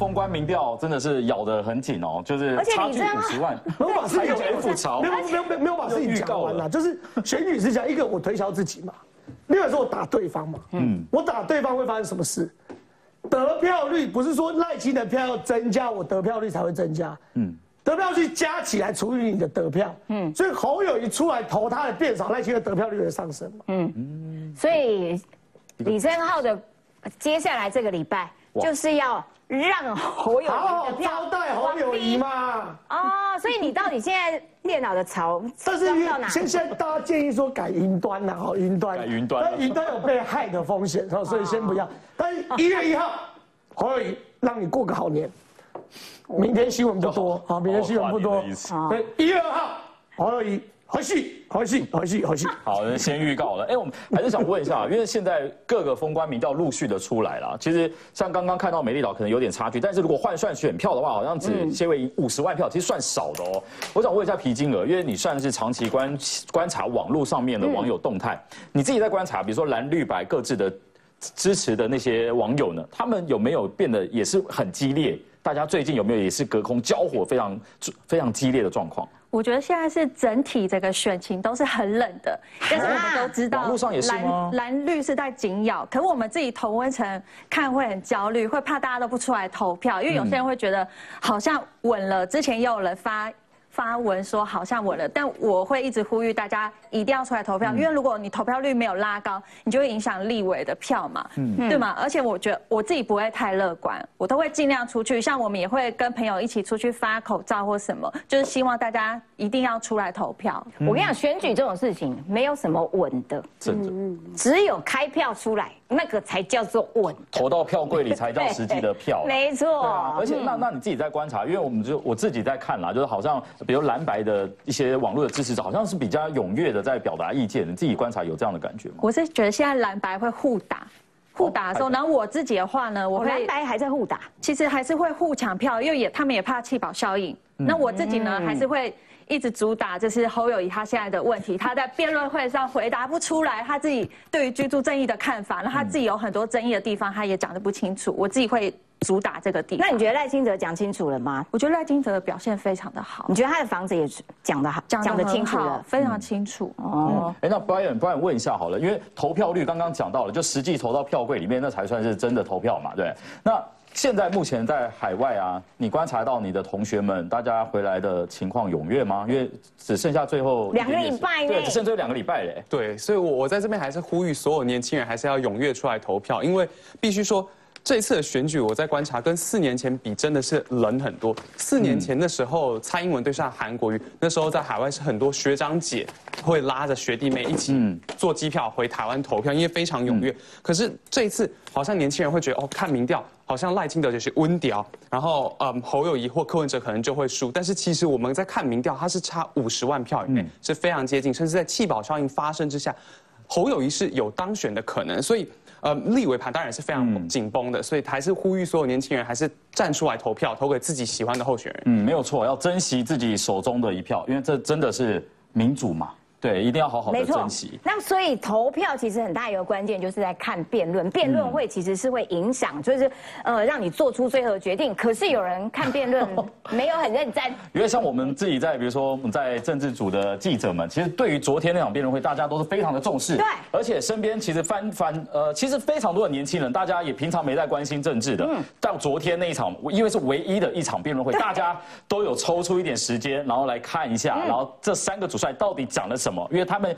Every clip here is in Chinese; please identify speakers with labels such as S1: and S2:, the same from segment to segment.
S1: 封关民调真的是咬得很紧哦，就是差距五十万，
S2: 没有把事情
S1: 还有 F 潮
S2: 没有没有没有没有把事情讲完了，就是选举是讲一个我推销自己嘛，另外是我打对方嘛，嗯，我打对方会发生什么事？得票率不是说赖清的票要增加，我得票率才会增加，嗯，得票率加起来除以你的得票，嗯，所以侯友谊出来投他的变少，赖清的得票率会上升嘛，嗯。
S3: 嗯，所以李正浩的接下来这个礼拜就是要。让侯友谊的票
S2: 招待侯友谊嘛？
S3: 哦，所以你到底现在电脑的槽
S2: 这是现现在大家建议说改云端呐，哈，云端
S1: 改云端，
S2: 但云端有被害的风险，所以先不要。但一月一号，侯友谊让你过个好年。明天新闻不多，好，明天新闻不多。对，一月二号，侯友谊。回去，回去，回去，回去。
S1: 好，先预告了。哎，我们还是想问一下，因为现在各个封关民调陆续的出来了。其实像刚刚看到美丽岛可能有点差距，但是如果换算选票的话，好像只先为五十万票，其实算少的哦。我想问一下皮金额，因为你算是长期观观察网络上面的网友动态，你自己在观察，比如说蓝绿白各自的支持的那些网友呢，他们有没有变得也是很激烈？大家最近有没有也是隔空交火非常非常激烈的状况？
S4: 我觉得现在是整体这个选情都是很冷的，但是我们都知道，
S1: 路上也是
S4: 蓝蓝绿是在紧咬，可我们自己同温层看会很焦虑，会怕大家都不出来投票，因为有些人会觉得好像稳了，之前也有人发。发文说好像稳了，但我会一直呼吁大家一定要出来投票，因为如果你投票率没有拉高，你就会影响立委的票嘛，对吗？而且我觉得我自己不会太乐观，我都会尽量出去，像我们也会跟朋友一起出去发口罩或什么，就是希望大家一定要出来投票。
S3: 我跟你讲，选举这种事情没有什么稳的，
S1: 真的，
S3: 只有开票出来。那个才叫做稳，
S1: 投到票柜里才叫实际的票。
S3: 没错，
S1: 而且那那你自己在观察，因为我们就我自己在看啦，就是好像比如蓝白的一些网络的支持者，好像是比较踊跃的在表达意见。你自己观察有这样的感觉吗？
S4: 我是觉得现在蓝白会互打，互打的时候，然后我自己的话呢，我
S3: 蓝白还在互打，
S4: 其实还是会互抢票，因为也他们也怕弃保效应。那我自己呢，还是会。一直主打就是侯友谊他现在的问题，他在辩论会上回答不出来，他自己对于居住正义的看法，那他自己有很多争议的地方，他也讲得不清楚。我自己会主打这个地方。
S3: 那你觉得赖清德讲清楚了吗？
S4: 我觉得赖清德的表现非常的好。
S3: 你觉得他的房子也讲得好，讲得清楚了，
S4: 非常清楚。哦，
S1: 哎，那 Brian，Brian 问一下好了，因为投票率刚刚讲到了，就实际投到票柜里面，那才算是真的投票嘛，对？那。现在目前在海外啊，你观察到你的同学们，大家回来的情况踊跃吗？因为只剩下最后
S3: 两个礼拜，
S1: 对，只剩最后两个礼拜嘞。
S5: 对，所以，我我在这边还是呼吁所有年轻人，还是要踊跃出来投票，因为必须说。这一次的选举，我在观察，跟四年前比真的是冷很多。四年前的时候，蔡英文对上韩国瑜，那时候在海外是很多学长姐会拉着学弟妹一起坐机票回台湾投票，因为非常踊跃。可是这一次，好像年轻人会觉得，哦，看民调，好像赖清德就是温调，然后嗯，侯友谊或柯文哲可能就会输。但是其实我们在看民调，它是差五十万票以内，是非常接近，甚至在弃保效应发生之下，侯友谊是有当选的可能。所以。呃，立委盘当然是非常紧绷的，所以还是呼吁所有年轻人还是站出来投票，投给自己喜欢的候选人。
S1: 嗯，没有错，要珍惜自己手中的一票，因为这真的是民主嘛。对，一定要好好的珍惜。
S3: 那所以投票其实很大一个关键就是在看辩论，辩论会其实是会影响，就是呃让你做出最后的决定。可是有人看辩论 没有很认真。
S1: 因为像我们自己在，比如说我们在政治组的记者们，其实对于昨天那场辩论会，大家都是非常的重视。
S3: 对。
S1: 而且身边其实翻翻呃，其实非常多的年轻人，大家也平常没在关心政治的。嗯。到昨天那一场，因为是唯一的一场辩论会，大家都有抽出一点时间，然后来看一下，然后这三个主帅到底讲了什么。什么？因为他们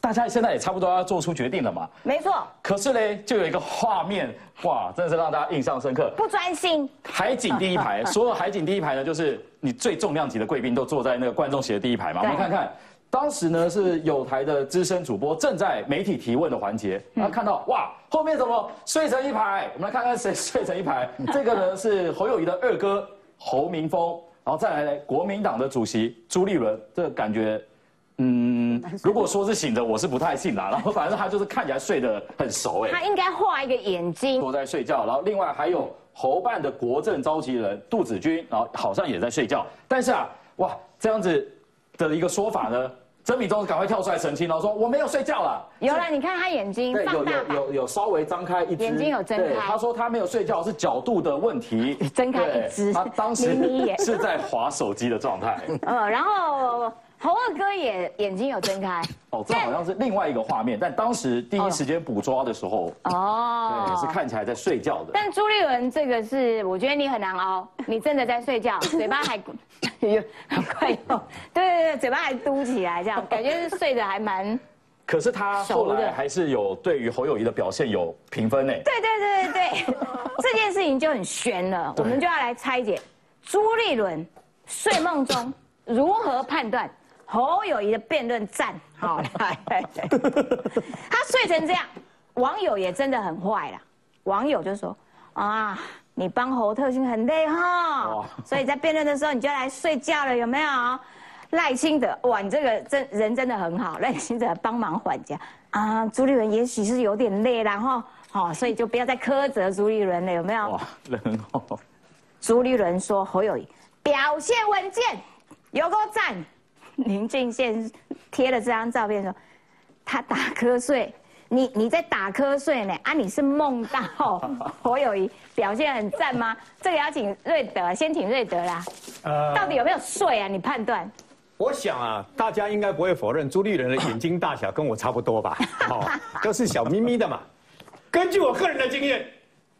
S1: 大家现在也差不多要做出决定了嘛。
S3: 没错。
S1: 可是呢，就有一个画面，哇，真的是让大家印象深刻。
S3: 不专心。
S1: 海景第一排，所有海景第一排呢，就是你最重量级的贵宾都坐在那个观众席的第一排嘛。我们看看，当时呢是有台的资深主播正在媒体提问的环节，然后看到哇，后面怎么睡成一排？我们来看看谁睡成一排。这个呢是侯友谊的二哥侯明峰，然后再来国民党的主席朱立伦，这个感觉。嗯，如果说是醒着，我是不太信啦。然后反正他就是看起来睡得很熟，哎，
S3: 他应该画一个眼睛，
S1: 都在睡觉。然后另外还有侯办的国政召集人杜子君，然后好像也在睡觉。但是啊，哇，这样子的一个说法呢，曾敏忠赶快跳出来澄清然后，说我没有睡觉了。
S3: 有了，你看他眼睛
S1: 对，有有有有稍微张开一只，
S3: 眼睛有睁
S1: 对
S3: 开
S1: 他说他没有睡觉，是角度的问题。
S3: 睁开一只
S1: 他当时
S3: 眯眯眼
S1: 是在划手机的状态。
S3: 呃，然后猴二哥也眼睛有睁开，
S1: 哦，这好像是另外一个画面，但当时第一时间捕捉的时候，
S3: 哦，
S1: 对，是看起来在睡觉的。
S3: 但朱立伦这个是，我觉得你很难熬，你真的在睡觉，嘴巴还 有很快有，对对对，嘴巴还嘟起来，这样感觉是睡得还蛮，
S1: 可是他后来还是有对于侯友谊的表现有评分呢。
S3: 对对对对对，这件事情就很悬了，我们就要来拆解朱立伦睡梦中如何判断侯友谊的辩论战。好，来，他睡成这样，网友也真的很坏了，网友就说啊。你帮侯特训很累哈，所以在辩论的时候你就来睡觉了，有没有？赖清德，哇，你这个真人真的很好，赖清德帮忙缓颊啊。朱立伦也许是有点累然后，好，所以就不要再苛责朱立伦了，有没有？
S1: 哇，人很好。
S3: 朱立伦说侯友谊表现稳健，有够赞。林俊宪贴了这张照片说，他打瞌睡，你你在打瞌睡呢？啊，你是梦到 侯友谊表现很赞吗？这个要请瑞德，先请瑞德啦。
S6: 呃
S3: 到底有没有睡啊？你判断？
S6: 我想啊，大家应该不会否认朱立伦的眼睛大小跟我差不多吧？哦，都是小咪咪的嘛。根据我个人的经验，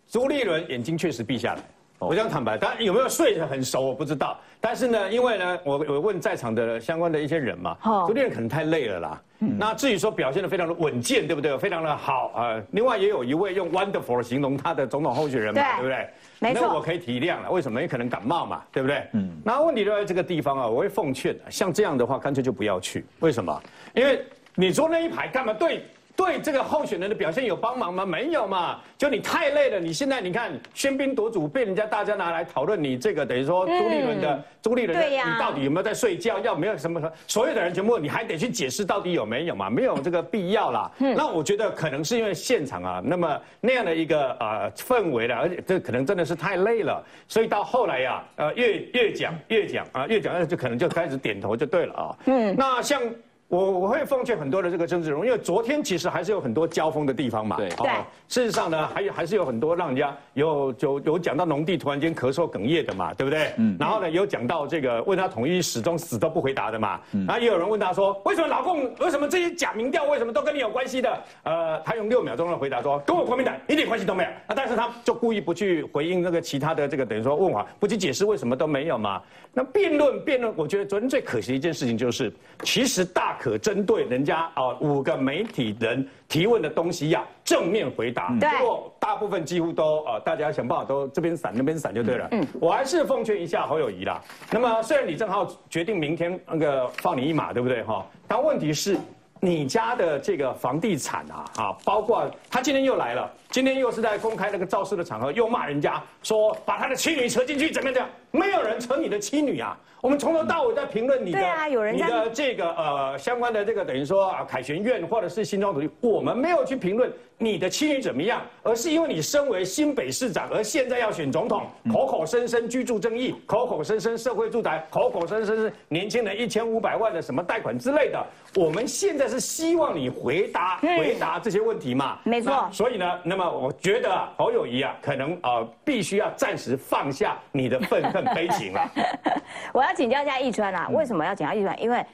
S6: 朱立伦眼睛确实闭下来。我想坦白，当然有没有睡得很熟我不知道，但是呢，因为呢，我我问在场的相关的一些人嘛，
S3: 哦
S6: 朱立伦可能太累了啦。那至于说表现的非常的稳健，对不对？非常的好啊、呃另外也有一位用 wonderful 形容他的总统候选人嘛，
S3: 对
S6: 对不对？
S3: 没错
S6: 那我可以体谅了，为什么？也可能感冒嘛，对不对？嗯。那问题就在这个地方啊，我会奉劝，像这样的话，干脆就不要去。为什么？因为你坐那一排干嘛？对对，这个候选人的表现有帮忙吗？没有嘛。就你太累了，你现在你看喧宾夺主，被人家大家拿来讨论你这个，等于说朱立伦的、朱立伦的，你到底有没有在睡觉？要没有什么？所有的人全部，你还得去解释到底有没有嘛？没有这个必要啦。那我觉得可能是因为现场啊，那么那样的一个呃氛围了，而且这可能真的是太累了，所以到后来呀、呃越越讲越讲啊，越讲就可能就开始点头就对了啊。嗯，那像。我我会奉劝很多的这个政治人物，因为昨天其实还是有很多交锋的地方嘛。
S1: 对
S6: 哦
S3: 对
S6: 事实上呢，还有还是有很多让人家有有有讲到农地突然间咳嗽哽咽的嘛，对不对？嗯。然后呢，有讲到这个问他统一始终死都不回答的嘛。嗯。然后也有人问他说，为什么老共为什么这些假民调为什么都跟你有关系的？呃，他用六秒钟的回答说，跟我国民党一点关系都没有。啊，但是他就故意不去回应那个其他的这个等于说问话，不去解释为什么都没有嘛。那辩论辩论，我觉得昨天最可惜的一件事情就是，其实大可针对人家啊、五个媒体人提问的东西呀、正面回答。
S3: 对
S6: 结果大部分几乎都呃，大家想办法都这边闪那边闪就对了。嗯，我还是奉劝一下侯友谊啦。那么虽然李正浩决定明天那个放你一马，对不对哈？但问题是。你家的这个房地产啊，啊，包括他今天又来了，今天又是在公开那个造势的场合，又骂人家说把他的妻女扯进去，怎么样怎么样？没有人扯你的妻女啊！我们从头到尾在评论你的，
S3: 对啊有人
S6: 你的这个呃相关的这个等于说啊凯旋院或者是新庄土地，我们没有去评论你的妻女怎么样，而是因为你身为新北市长，而现在要选总统，口口声声居住正义，口口声声社会住宅，口口声声是年轻人一千五百万的什么贷款之类的，我们现在是希望你回答回答这些问题嘛？
S3: 没错
S6: 所以呢，那么我觉得啊侯友谊啊，可能呃必须要暂时放下你的愤恨悲情了。
S3: 我要请教一下易川啊，为什么要请教易川？因为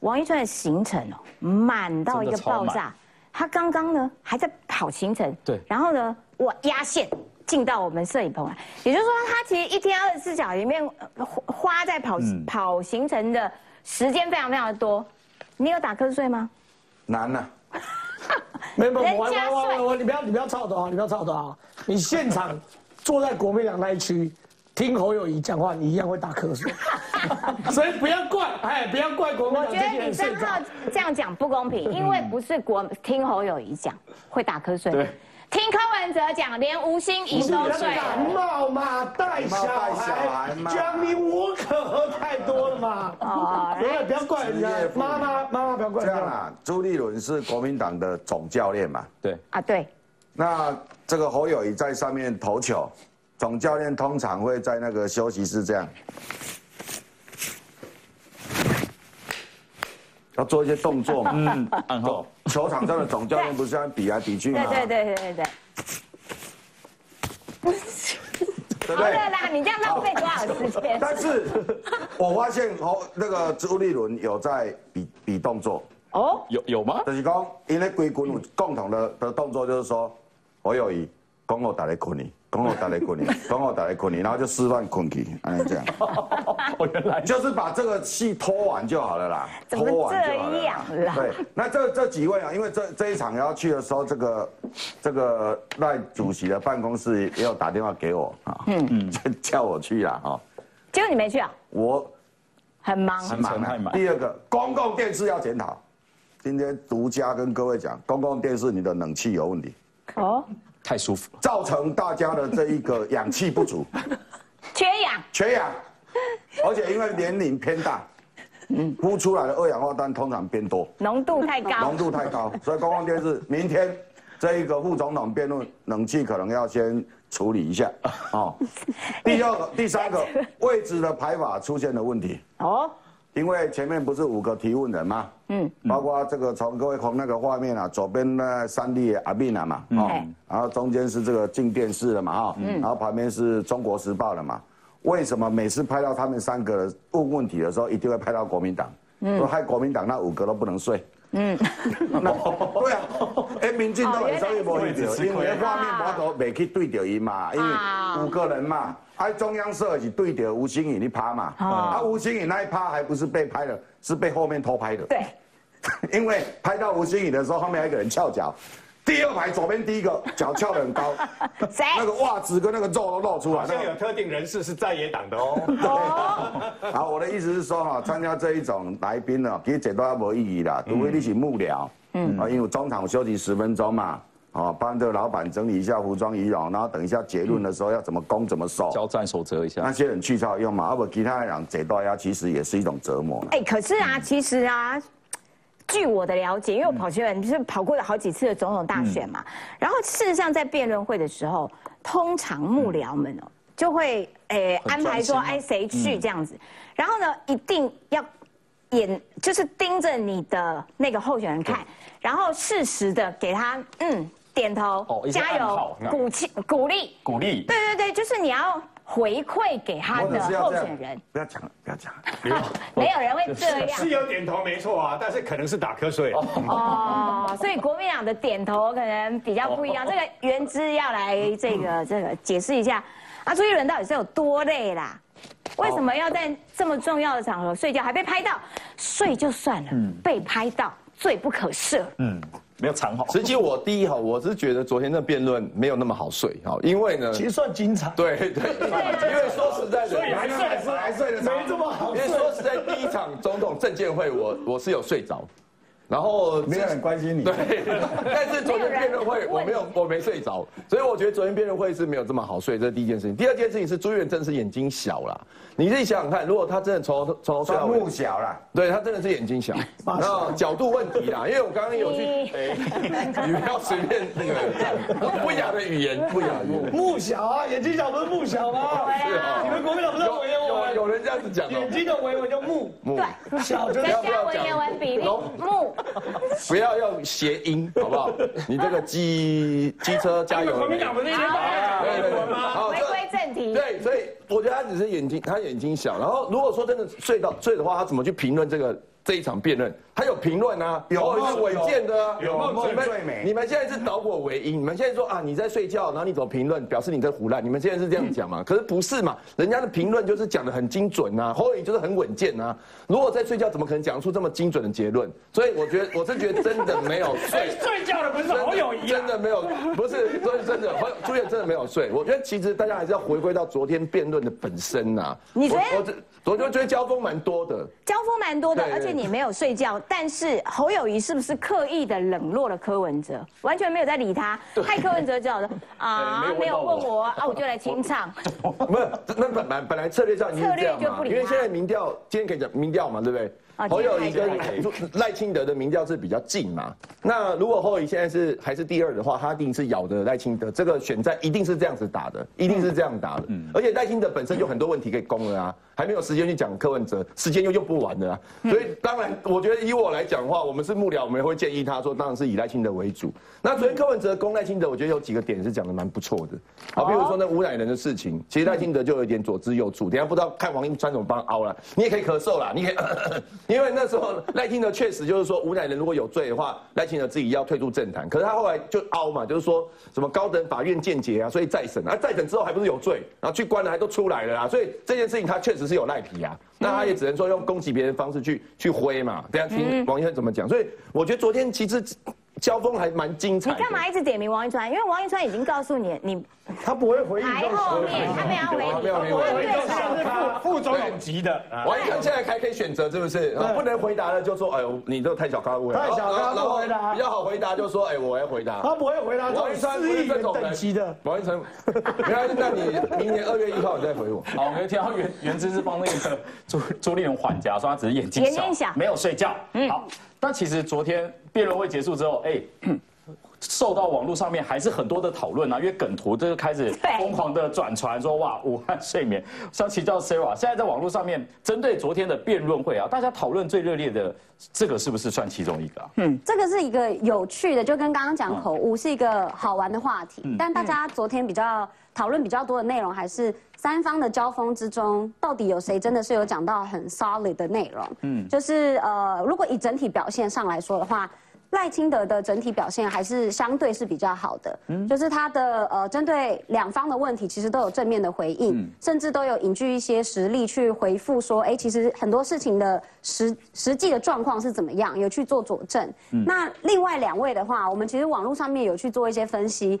S3: 王一川的行程哦满到一个
S1: 真的超满
S3: 爆炸，他刚刚呢还在跑行程，
S1: 对
S3: 然后呢我压线进到我们摄影棚来，也就是说他其实一天二十四小时里面呃花花在跑、跑行程的时间非常非常的多。你有打瞌睡吗？
S7: 难呐、
S2: 没有，没有，我我我我，你不要你不要吵的啊，你不要吵的啊！你现场坐在国民党那一区听侯友谊讲话，你一样会打瞌睡，所以不要怪，哎，不要怪国民
S3: 我觉得李正
S2: 人睡着
S3: 浩。这样讲不公平，因为不是国听侯友谊讲会打瞌睡，
S1: 对
S3: 听柯文哲讲连吴欣怡都睡
S2: 感
S3: 了。
S2: 冒嘛，带小孩
S7: 孩，嘛
S2: 江明我可喝太多了嘛。
S3: 哦
S2: 所以不要怪人家妈妈妈妈不要怪人家。
S7: 这样啊，朱立伦是国民党的总教练嘛，
S1: 对，
S3: 啊，对，
S7: 那这个侯友谊在上面投球，总教练通常会在那个休息室这样。要做一些动作嘛。嗯，
S1: 暗号。
S7: 球场上的总教练不是要比来比去吗？
S3: 对对对对对
S7: 对不对？
S3: 啦，你这样浪费多少时间？
S7: 但是，我发现哦，那个朱立伦有在比比动作。
S1: 哦，有有吗？
S7: 就是讲，因为规军有共同的的动作，就是说，我有一讲我打来困你，讲我打来困你，讲我打来困你，然后就吃饭困去，哎这样。
S1: 哦，原来
S7: 就是把这个戏拖完就好了啦，
S3: 拖完就好了。
S7: 对，那这这几位啊，因为这这一场要去的时候，这个这个赖主席的办公室也有打电话给我啊，嗯嗯，叫我去啦哈。
S3: 结果你没去啊？
S7: 我
S3: 很忙，
S7: 很忙，太忙。第二个，公共电视要检讨。今天独家跟各位讲，公共电视你的冷气有问题，哦，
S1: 太舒服，
S7: 造成大家的这一个氧气不足，
S3: 缺氧，
S7: 缺氧，而且因为年龄偏大，嗯，呼出来的二氧化碳通常变多，
S3: 浓度太高，
S7: 浓度太高，所以公共电视明天这一个副总统辩论，冷气可能要先处理一下，哦，第二个、第三个位置的排法出现了问题，哦。因为前面不是五个提问人吗？嗯，包括这个从各位从那个画面啊，左边那三立阿碧娜嘛，哦，然后中间是这个进电视的嘛，哈，嗯然后旁边是中国时报的嘛。为什么每次拍到他们三个问问题的时候，一定会拍到国民党？嗯，害国民党那五个都不能睡。嗯，那对啊，哎，民进党所以无去着，因为画面我都未去对着伊嘛，因为五个人嘛。哎，中央社是对着吴欣颖一趴嘛，啊，吴欣颖那一趴还不是被拍的，是被后面偷拍的。
S3: 对，
S7: 因为拍到吴欣颖的时候，后面有一个人翘脚，第二排左边第一个脚翘得很高，
S3: 谁？
S7: 那个袜子跟那个肉都露出来。好
S6: 像有特定人士是在野党的 哦。
S7: 好，我的意思是说哈，参加这一种来宾呢，其实这都也无意义啦，除非你是幕僚，嗯，啊，因为中场休息十分钟嘛。哦，帮这个老板整理一下服装仪容，然后等一下结论的时候要怎么攻怎么守，
S1: 交战守则一下。
S7: 那些人去才用嘛，要不其他人这道呀，其实也是一种折磨。
S3: 哎，可是啊，其实啊，据我的了解，因为我跑去是跑过了好几次的总统大选嘛，然后事实上在辩论会的时候，通常幕僚们哦就会诶安排说哎谁去这样子，然后呢一定要眼就是盯着你的那个候选人看，然后适时的给他嗯。点头，加油，鼓气，鼓励，
S1: 鼓励。
S3: 对对对，就是你要回馈给他的候选人。
S7: 不要讲了，不要讲。
S3: 没有人会这样。
S6: 是有点头没错啊，但是可能是打瞌睡。
S3: 哦，所以国民党的点头可能比较不一样。这个原之要来这个这个解释一下，啊，朱一伦到底是有多累啦？为什么要在这么重要的场合睡觉，还被拍到？睡就算了，被拍到罪不可赦。嗯。
S1: 没有藏好。
S8: 实际我第一哈，我是觉得昨天的辩论没有那么好睡哈，因为呢，
S2: 其实算精彩。
S8: 对对，因为说实在的，
S6: 所以还睡还睡还睡的，
S2: 没这么好
S8: 因为说实在，第一场总统证监会，我我是有睡着。然后
S7: 没有人关心你，
S8: 对。但是昨天辩论会我没有，我没睡着，所以我觉得昨天辩论会是没有这么好睡，这是第一件事情。第二件事情是朱元真是眼睛小了，你自己想想看，如果他真的从从头睡到
S7: 目小了，
S8: 对他真的是眼睛小，然后角度问题啦，因为我刚刚有去，你不要随便那个不雅的语言，不雅语言。
S2: 目小啊，眼睛小不是目小吗？
S3: 是
S2: 啊，你们国民党不是文言文？
S8: 有人这样子讲，
S2: 眼睛的维维叫目，
S3: 对，
S2: 小就
S3: 是加文言文比例目。
S8: 不要用谐音，好不好？你这个机机车加油。
S6: 国民党不是
S3: 好，回归正题。
S8: 对，所以我觉得他只是眼睛，他眼睛小。然后如果说真的睡到睡的话，他怎么去评论这个？这一场辩论，他有评论啊，
S7: 有
S8: 是违建的啊，
S7: 有你们。
S8: 你们现在是导果为因，你们现在说啊，你在睡觉，然后你怎么评论，表示你在胡乱。你们现在是这样讲嘛？可是不是嘛？人家的评论就是讲的很精准呐，侯友就是很稳健呐。如果在睡觉，怎么可能讲出这么精准的结论？所以我觉得，我是觉得真的没有睡。
S6: 睡觉的不是侯友谊，
S8: 真的没有，不是，所以真的，朱元真的没有睡。我觉得其实大家还是要回归到昨天辩论的本身呐。
S3: 你觉得？
S8: 我就觉得交锋蛮多的，
S3: 交锋蛮多的，而且你没有睡觉。但是侯友谊是不是刻意的冷落了柯文哲？完全没有在理他，害柯文哲只好说 啊，没有问我啊，我就来清唱。
S8: 不是，那本本本来策略上策略就不理因为现在民调今天可以讲民调嘛，对不对？侯友谊跟赖清德的民调是比较近嘛？那如果侯友谊现在是还是第二的话，他一定是咬的赖清德。这个选战一定是这样子打的，一定是这样打的。嗯，而且赖清德本身有很多问题可以攻了啊，还没有时间去讲柯文哲，时间又用不完的啊。啊。所以当然，我觉得以我来讲的话，我们是幕僚，我们会建议他说，当然是以赖清德为主。那昨天柯文哲攻赖清德，我觉得有几个点是讲的蛮不错的。好，比如说那污染人的事情，其实赖清德就有一点左支右绌。等下不知道看王英川怎么帮凹了，你也可以咳嗽啦，你可以，因为那时候赖清德确实就是说吴乃仁如果有罪的话，赖清德自己要退出政坛。可是他后来就凹嘛，就是说什么高等法院见解啊，所以再审啊，再审之后还不是有罪，然后去关了还都出来了啦，所以这件事情他确实是有赖皮啊。那他也只能说用攻击别人的方式去去挥嘛。等下听王医生怎么讲。所以我觉得昨天其实。交锋还蛮精彩。
S3: 你干嘛一直点名王一川？因为王一川已经告诉你，你
S2: 他不会回应。
S3: 排后面，他没有回
S6: 应。没有回应。副副总统级的
S8: 王一川现在还可以选择，是不是？不能回答的就说，哎呦，你这个太小咖位。
S2: 太小咖不回答。
S8: 比较好回答就说，哎，我要回答。
S2: 他不会回答。王一川是这种等级的。
S8: 王一川，没关系，那你明年二月一号你再回我。
S1: 好，我们听到原原之是帮那个朱朱立伦缓颊，说他只是眼睛小，没有睡觉。嗯。好，但其实昨天辩论会结束之后，哎。受到网络上面还是很多的讨论啊，因为梗图这个开始疯狂的转传，说哇武汉睡眠，像其叫 Sarah，现在在网络上面针对昨天的辩论会啊，大家讨论最热烈的这个是不是算其中一个？
S9: 嗯，这个是一个有趣的，就跟刚刚讲口误是一个好玩的话题，但大家昨天比较讨论比较多的内容还是三方的交锋之中，到底有谁真的是有讲到很 solid 的内容？嗯，就是呃，如果以整体表现上来说的话。赖清德的整体表现还是相对是比较好的，嗯，就是他的呃针对两方的问题，其实都有正面的回应，甚至都有引据一些实例去回复说，哎，其实很多事情的实实际的状况是怎么样，有去做佐证。那另外两位的话，我们其实网络上面有去做一些分析。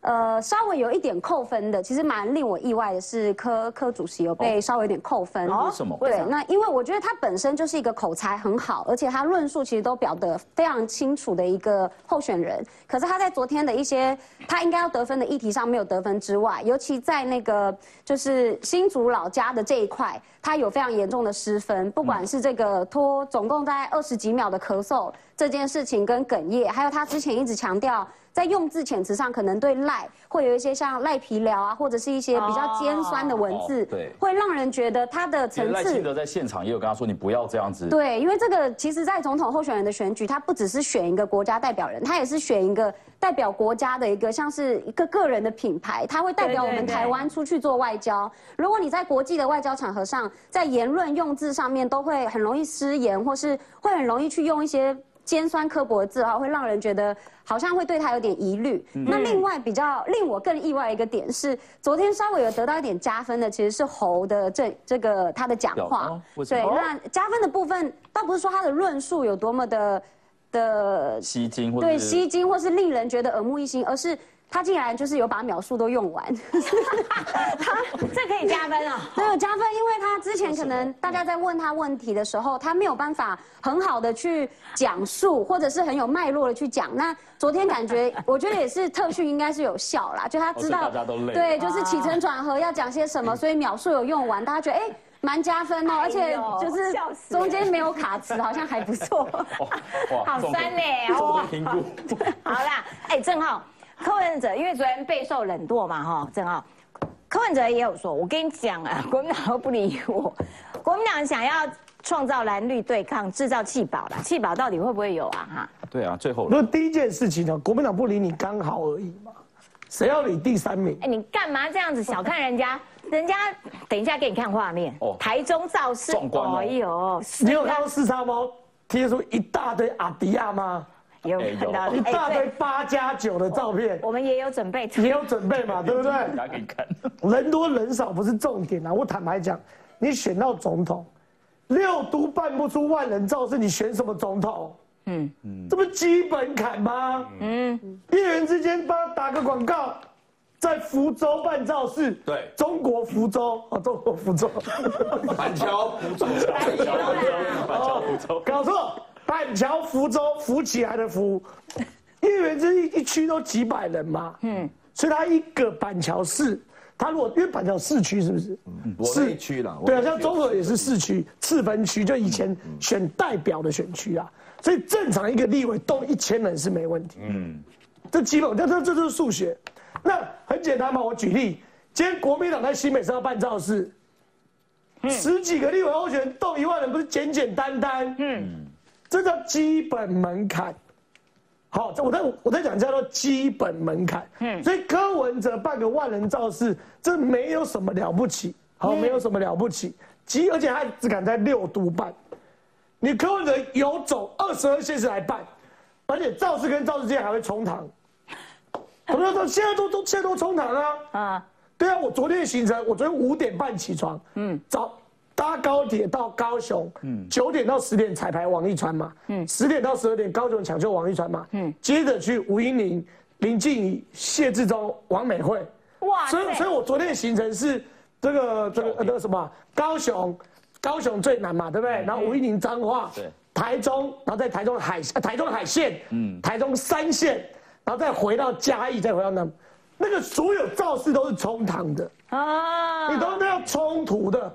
S9: 呃，稍微有一点扣分的，其实蛮令我意外的是，科科主席有被稍微有点扣分。
S1: 为什么？
S9: 对，那因为我觉得他本身就是一个口才很好，而且他论述其实都表得非常清楚的一个候选人。可是他在昨天的一些他应该要得分的议题上没有得分之外，尤其在那个就是新竹老家的这一块，他有非常严重的失分，不管是这个拖总共在二十几秒的咳嗽这件事情跟哽咽，还有他之前一直强调。在用字遣词上，可能对赖会有一些像赖皮聊啊，或者是一些比较尖酸的文字，
S1: 对，
S9: 会让人觉得他的层次。
S1: 赖清德在现场也有跟他说，你不要这样子。
S9: 对，因为这个其实，在总统候选人的选举，他不只是选一个国家代表人，他也是选一个代表国家的一个，像是一个个人的品牌，他会代表我们台湾出去做外交。如果你在国际的外交场合上，在言论用字上面都会很容易失言，或是会很容易去用一些。尖酸刻薄的字哈，会让人觉得好像会对他有点疑虑。那另外比较令我更意外一个点是，昨天稍微有得到一点加分的，其实是侯的这这个他的讲话。对，那加分的部分倒不是说他的论述有多么的的
S1: 吸睛，
S9: 对吸睛或是令人觉得耳目一新，而是。他竟然就是有把秒数都用完，
S3: 他这可以加分啊！
S9: 对，有加分，因为他之前可能大家在问他问题的时候，他没有办法很好的去讲述，或者是很有脉络的去讲。那昨天感觉，我觉得也是特训应该是有效啦，就他知道，对，就是起承转合要讲些什么，所以秒数有用完，大家觉得哎，蛮加分哦，而且就是中间没有卡词，好像还不错。
S3: 好酸嘞，
S1: 哦，
S3: 好啦，哎，正浩。柯文哲因为昨天备受冷落嘛，哈，正好，柯文哲也有说，我跟你讲啊，国民党不理我，国民党想要创造蓝绿对抗，制造气保了，气保到底会不会有啊？哈，
S1: 对啊，最后，
S2: 那第一件事情呢，国民党不理你刚好而已嘛，谁要理第三名？
S3: 哎，你干嘛这样子小看人家？人家等一下给你看画面，哦，台中造势，
S1: 哎呦，
S2: 你有看到四叉猫贴出一大堆阿迪亚吗？
S3: 有看到
S2: 一大堆八加九的照片，
S3: 我们也有准备，
S2: 也有准备嘛，对不对？
S1: 拿给你看，
S2: 人多人少不是重点啊！我坦白讲，你选到总统，六都办不出万人造势，你选什么总统？嗯嗯，这不基本坎吗？嗯，一人之间帮他打个广告，在福州办造势，
S8: 对，
S2: 中国福州啊，中国福州，
S8: 板桥福州，
S1: 板桥福州，
S2: 搞错。板桥福州扶起来的福，因为这一一区都几百人嘛，嗯，所以他一个板桥市，他如果因为板桥市区是不是？
S8: 嗯市区了，
S2: 对啊，像中和也是市区。次分区，就以前选代表的选区啊，所以正常一个立委动一千人是没问题，嗯，这基本这这这就是数学，那很简单嘛，我举例，今天国民党在新北市要办造势，十几个立委候选人动一万人，不是简简单单？嗯，这叫基本门槛。好，我在我在讲叫做基本门槛。嗯，所以柯文哲办个万人造势，这没有什么了不起。好，没有什么了不起。基而且他只敢在六都办，你柯文哲有走二十二县市来办，而且造势跟造势之间还会冲堂。怎么说？现在都都现在都冲堂啊？啊，对啊。我昨天的行程，我昨天五点半起床，嗯，早搭高铁到高雄，嗯，九点到十点彩排王一川嘛，嗯，十点到十二点高雄抢救王一川嘛，嗯，接着去吴英玲、林静怡、谢志忠、王美惠，哇，所以所以我昨天的行程是这个这个那个什么高雄，高雄最难嘛，对不对？然后吴英玲彰化，对，台中，然后在台中海台中海线，嗯，台中三线。然后再回到嘉义，再回到那，那个所有造势都是冲堂的。啊，你都那要冲突的。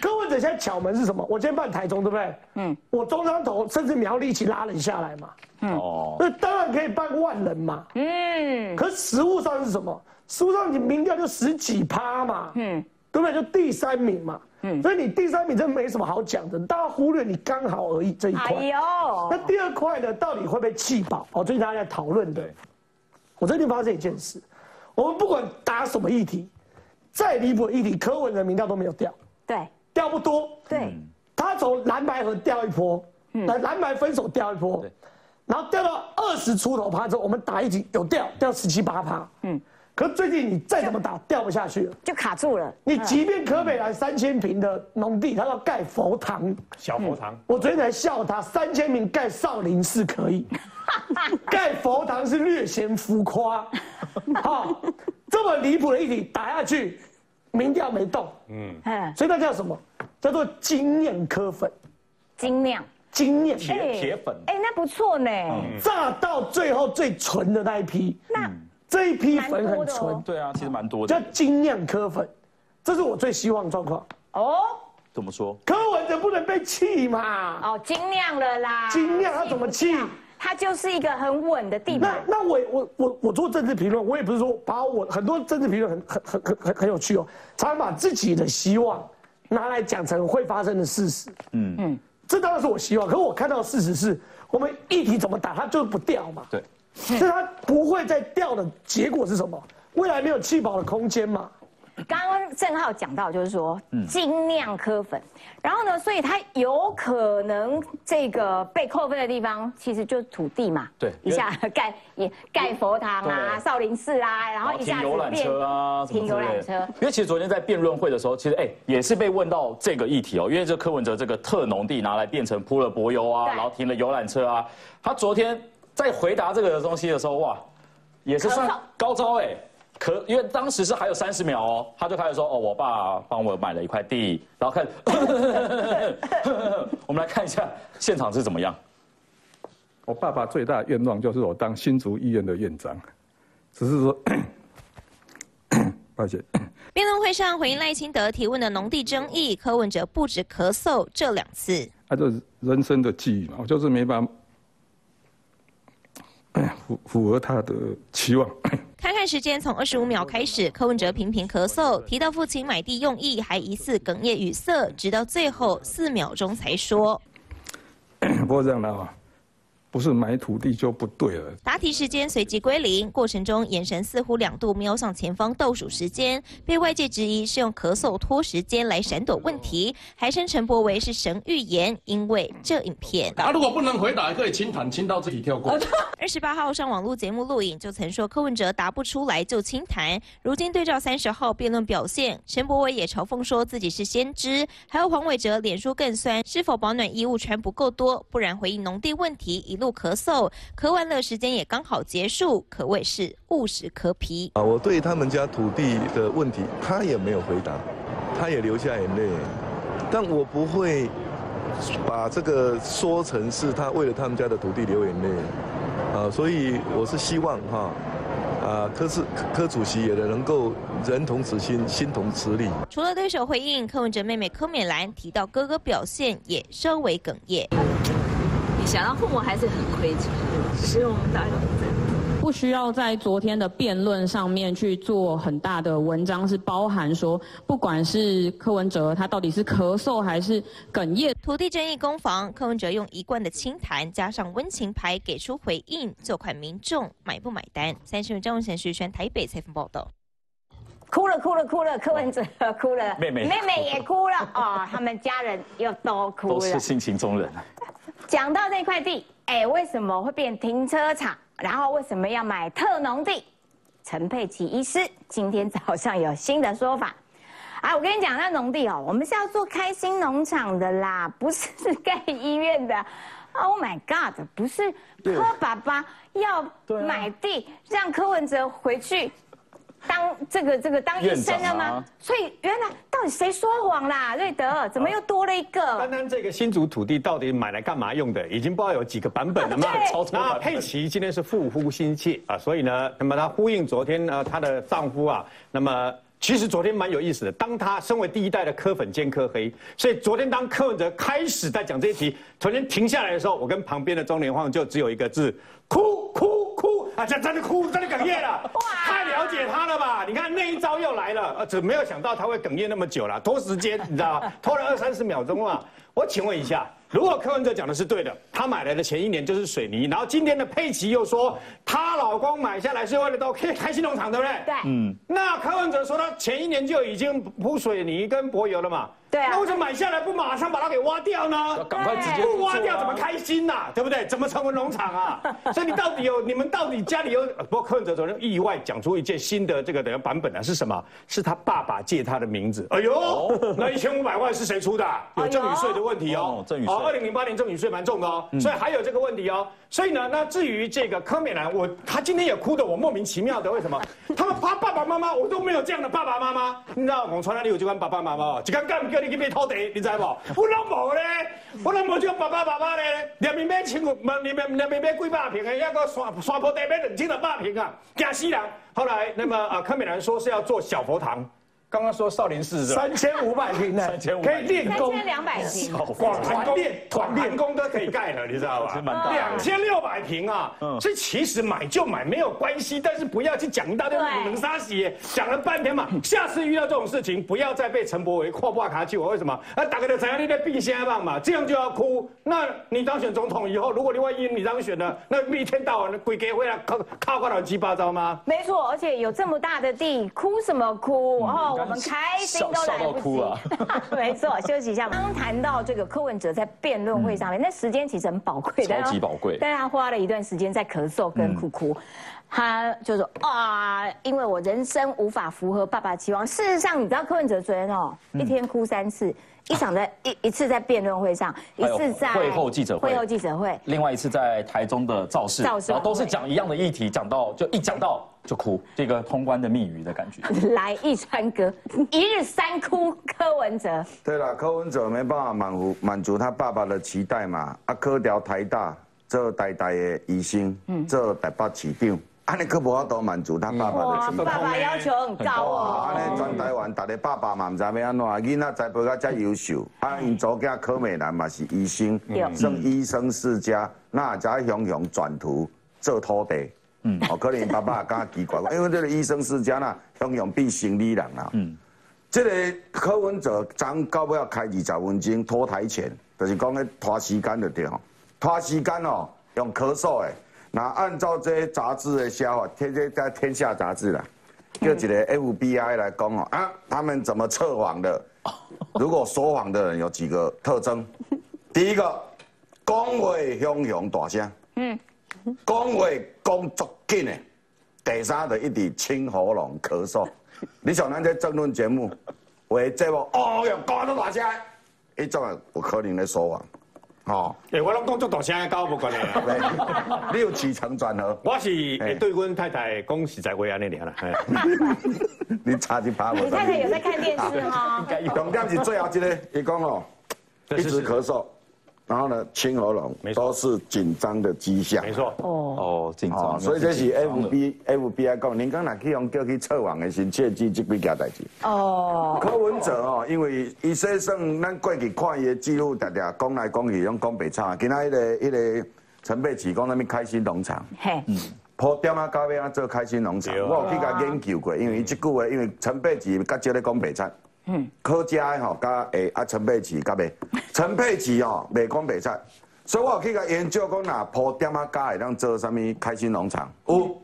S2: 柯文哲现在巧门是什么？我今天办台中，对不对？嗯，我中山头甚至苗栗一起拉人下来嘛。嗯哦，那当然可以办万人嘛。嗯，可实物上是什么？实物上你民调就十几趴嘛。嗯，对不对？就第三名嘛。嗯，所以你第三名真没什么好讲的，大家忽略你刚好而已这一块。哎呦，那第二块呢？到底会不会气爆？哦，最近大家在讨论的。我最近发现一件事，我们不管打什么议题，再离谱的议题，柯文哲民调都没有掉。
S3: 对，
S2: 掉不多。
S3: 对，
S2: 他从蓝白河掉一波，蓝蓝白分手掉一波，然后掉到二十出头趴之后，我们打一局有掉，掉十七八趴。嗯。可最近你再怎么打掉不下去了，
S3: 就卡住了。
S2: 你即便柯北兰三千平的农地，他要盖佛堂，
S6: 小佛堂。
S2: 我昨天才笑他，三千平盖少林寺可以，盖佛堂是略显浮夸。好，这么离谱的一题打下去，民调没动。嗯，所以那叫什么？叫做精酿科粉。
S3: 精酿，
S2: 精酿
S1: 铁铁粉。
S3: 哎，那不错呢。
S2: 炸到最后最纯的那一批。那。这一批粉很纯，
S1: 对啊，其实蛮多的，
S2: 叫精酿科粉，这是我最希望的状况。哦，
S1: 怎么说？
S2: 柯文哲不能被气嘛？哦，
S3: 精酿了啦，
S2: 精酿他怎么气？
S3: 他就是一个很稳的地
S2: 板。那那我我我我做政治评论，我也不是说把我很多政治评论很很很很很很有趣哦，常常把自己的希望拿来讲成会发生的事实。嗯嗯，这当然是我希望，可是我看到的事实是我们议题怎么打，它就是不掉嘛。
S1: 对。
S2: 所以它不会再掉的结果是什么？未来没有气保的空间嘛？
S3: 刚刚郑浩讲到，就是说精酿科粉，然后呢，所以它有可能这个被扣分的地方，其实就是土地嘛。
S1: 对，
S3: 一下盖也盖佛堂啊、少林寺啊，然后一下
S1: 停游览车啊，
S3: 停游览车。
S1: 因为其实昨天在辩论会的时候，其实哎也是被问到这个议题哦，因为这柯文哲这个特农地拿来变成铺了柏油啊，然后停了游览车啊，他昨天。在回答这个东西的时候，哇，也是算高招哎，可因为当时是还有三十秒哦，他就开始说哦，我爸帮我买了一块地，然后看，我们来看一下现场是怎么样。
S10: 我爸爸最大的愿望就是我当新竹医院的院长，只是说，抱歉。
S11: 辩论会上回应赖清德提问的农地争议，柯文哲不止咳嗽这两次，
S10: 他就是人生的际遇嘛，我就是没办法。符符合他的期望。
S11: 时间，从二十五秒开始，柯文哲频频咳嗽，提到父亲买地用意，还疑似哽咽语塞，直到最后四秒钟才说：“
S10: 不过这样的啊。”不是买土地就不对了。
S11: 答题时间随即归零，过程中眼神似乎两度瞄向前方倒数时间，被外界质疑是用咳嗽拖时间来闪躲问题，还称陈柏维是神预言，因为这影片。
S12: 他如果不能回答，可以轻谈，轻到自己跳过。
S11: 二十八号上网络节目录影就曾说柯文哲答不出来就轻谈，如今对照三十号辩论表现，陈柏维也嘲讽说自己是先知，还有黄伟哲脸书更酸，是否保暖衣物穿不够多，不然回应农地问题一。路咳嗽，咳完了，时间也刚好结束，可谓是务实可皮。
S10: 啊，我对他们家土地的问题，他也没有回答，他也流下眼泪，但我不会把这个说成是他为了他们家的土地流眼泪，啊，所以我是希望哈。啊，柯是柯主席也能够人同此心，心同此理。
S11: 除了对手回应，柯文哲妹妹柯美兰提到哥哥表现也稍微哽咽。
S13: 想到父母还是很亏欠，只是我们大家都在。不需要在昨天的辩论上面去做很大的文章，是包含说，不管是柯文哲他到底是咳嗽还是哽咽。
S11: 土地争议攻防，柯文哲用一贯的清谈加上温情牌给出回应，就看民众买不买单。三十五张文贤徐轩台北采访报道。
S3: 哭了哭了哭了，柯文哲哭了，
S1: 妹妹
S3: 妹妹也哭了哦，他们家人又都哭了，
S1: 都是性情中人。
S3: 讲到这块地，哎，为什么会变停车场？然后为什么要买特农地？陈佩琪医师今天早上有新的说法。啊，我跟你讲，那农地哦，我们是要做开心农场的啦，不是盖医院的。Oh my God，不是柯爸爸要买地，让柯文哲回去。当这个这个当医生了吗？所以原来到底谁说谎啦？瑞德怎么又多了一个？
S6: 单单这个新竹土地到底买来干嘛用的？已经不知道有几个版本了嘛？那佩奇今天是复呼心切啊，所以呢，那么她呼应昨天呃她的丈夫啊，那么其实昨天蛮有意思的。当他身为第一代的科粉兼科黑，所以昨天当柯文哲开始在讲这些题，昨天停下来的时候，我跟旁边的中联晃就只有一个字：哭哭哭。啊，这真的哭，真的哽咽了，哇太了解他了吧？你看那一招又来了，呃，只没有想到他会哽咽那么久了，拖时间，你知道吗？拖了二三十秒钟啊！我请问一下，如果柯文哲讲的是对的，他买来的前一年就是水泥，然后今天的佩奇又说她老公买下来是为了到开 开心农场，对不对？
S3: 对，嗯。
S6: 那柯文哲说他前一年就已经铺水泥跟柏油了嘛？
S3: 对啊，
S6: 那为什么买下来不马上把它给挖掉呢？
S1: 赶快直接
S6: 不挖掉怎么开心呐？对不对？怎么成为农场啊？所以你到底有你们到底家里有？不过柯文哲昨天意外讲出一件新的这个等于版本啊，是什么？是他爸爸借他的名字。哎呦，那一千五百万是谁出的？有赠与税的问题哦。
S1: 赠与税。哦，
S6: 二零零八年赠与税蛮重的哦，所以还有这个问题哦。所以呢，那至于这个柯美兰，我他今天也哭的我莫名其妙的，为什么？他们他爸爸妈妈我都没有这样的爸爸妈妈，你知道我从哪里有这款爸爸妈妈？一刚刚叫你去买土地，你知无？我拢无咧，我拢无叫爸爸妈妈咧，连面买千五，连面连面买几百平的，一个山山坡地买两千六百平啊，惊死人！后来那么啊，柯美兰说是要做小佛堂。刚刚说少林寺是
S2: 三千五百平呢，
S1: 三千五
S2: 可以练功，
S3: 三千两百平，
S6: 团练团练功都可以盖了，你知道吧？两千六百平啊，所以其实买就买没有关系，但是不要去讲一大堆冷沙洗，讲了半天嘛。下次遇到这种事情，不要再被陈柏维跨挂卡去。我为什什么？啊，打个的怎样你在避先棒嘛，这样就要哭。那你当选总统以后，如果你万一你当选了，那一天到晚的鬼给会来靠靠个乱七八糟吗？
S3: 没错，而且有这么大的地，哭什么哭？哦。我们开心都来不及，没错，休息一下。刚刚谈到这个柯文哲在辩论会上面，那时间其实很宝贵，
S1: 超级宝贵。
S3: 但他花了一段时间在咳嗽跟哭哭，他就说啊，因为我人生无法符合爸爸期望。事实上，你知道柯文哲昨天哦，一天哭三次，一场在一一次在辩论会上，一次在
S1: 会后记者会，
S3: 会后记者会，
S1: 另外一次在台中的造势，
S3: 造势，
S1: 都是讲一样的议题，讲到就一讲到。就哭，这个通关的密语的感觉。
S3: 来一川哥，一日三哭，柯文哲。
S7: 对了，柯文哲没办法满足满足他爸爸的期待嘛。啊，科调台大做代代的医生，做台北市长，安尼佫无法度满足他爸爸的期待。
S3: 爸爸要求很高哦。
S7: 安尼全台湾，大家爸爸嘛毋知要安怎，囡仔栽培到遮优秀，啊，因祖家柯美兰嘛是医生，生医生世家，那才雄雄转图做土地。嗯，哦，可能爸爸也感奇怪，因为这个医生世家呐，用用比生理人啊。嗯，这个柯文哲昨到尾要开二十分钟拖台前，就是讲咧拖时间就对吼，拖时间哦，用咳嗽的。那按照这些杂志的写法，天天在天下杂志啦，叫几个 FBI 来讲哦，啊，他们怎么测谎的？如果说谎的人有几个特征？第一个，讲话汹涌大声。嗯。讲话讲足紧的，第三就一直清喉咙咳嗽。你像咱这争论节目，为节目哦哟讲都大声，一种啊有可能咧说谎，
S6: 吼。诶，我拢讲足大声，跟我无关系。
S7: 你有起承转合。
S6: 我是对阮太太讲实在话安尼尔啦。
S7: 你差一拍。
S3: 你太太有在看电视哈？
S7: 重点是最后一个，伊讲哦，一直咳嗽。然后呢，清喉咙都是紧张的迹象。
S6: 没错。哦
S1: 哦，紧张。
S7: 所以这是 F B F B I 讲，您刚才去用叫去测网的时切记这几件代志。哦。柯文哲哦，因为伊说算咱过去看伊的记录，常常讲来讲去，用讲白差。今仔迄个迄个陈佩琪讲那边开心农场。嘿。嗯。铺点啊咖啡啊做开心农场，我有去甲研究过，因为伊即句话，因为陈佩琪较少咧讲白差，嗯，可食的吼，甲诶啊陈佩琪甲袂，陈佩琪哦袂讲白菜，所以我有去甲研究讲哪铺点啊咖会当做啥物开心农场，有，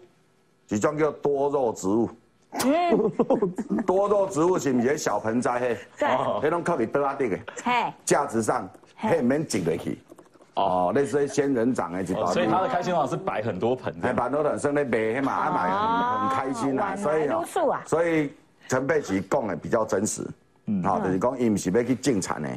S7: 一种叫多肉植物，多肉植物是毋是小盆栽嘿？
S3: 对，
S7: 迄种靠伫桌仔底的，嘿，架子上，嘿。免挤落去。哦，类似仙人掌哎，
S1: 所以他的开心网是摆很多盆，
S7: 摆很多盆，生咧卖，嘛啊买很开心啊，所以所以陈佩琪讲的比较真实，嗯，好，就是讲伊毋是要去种田的，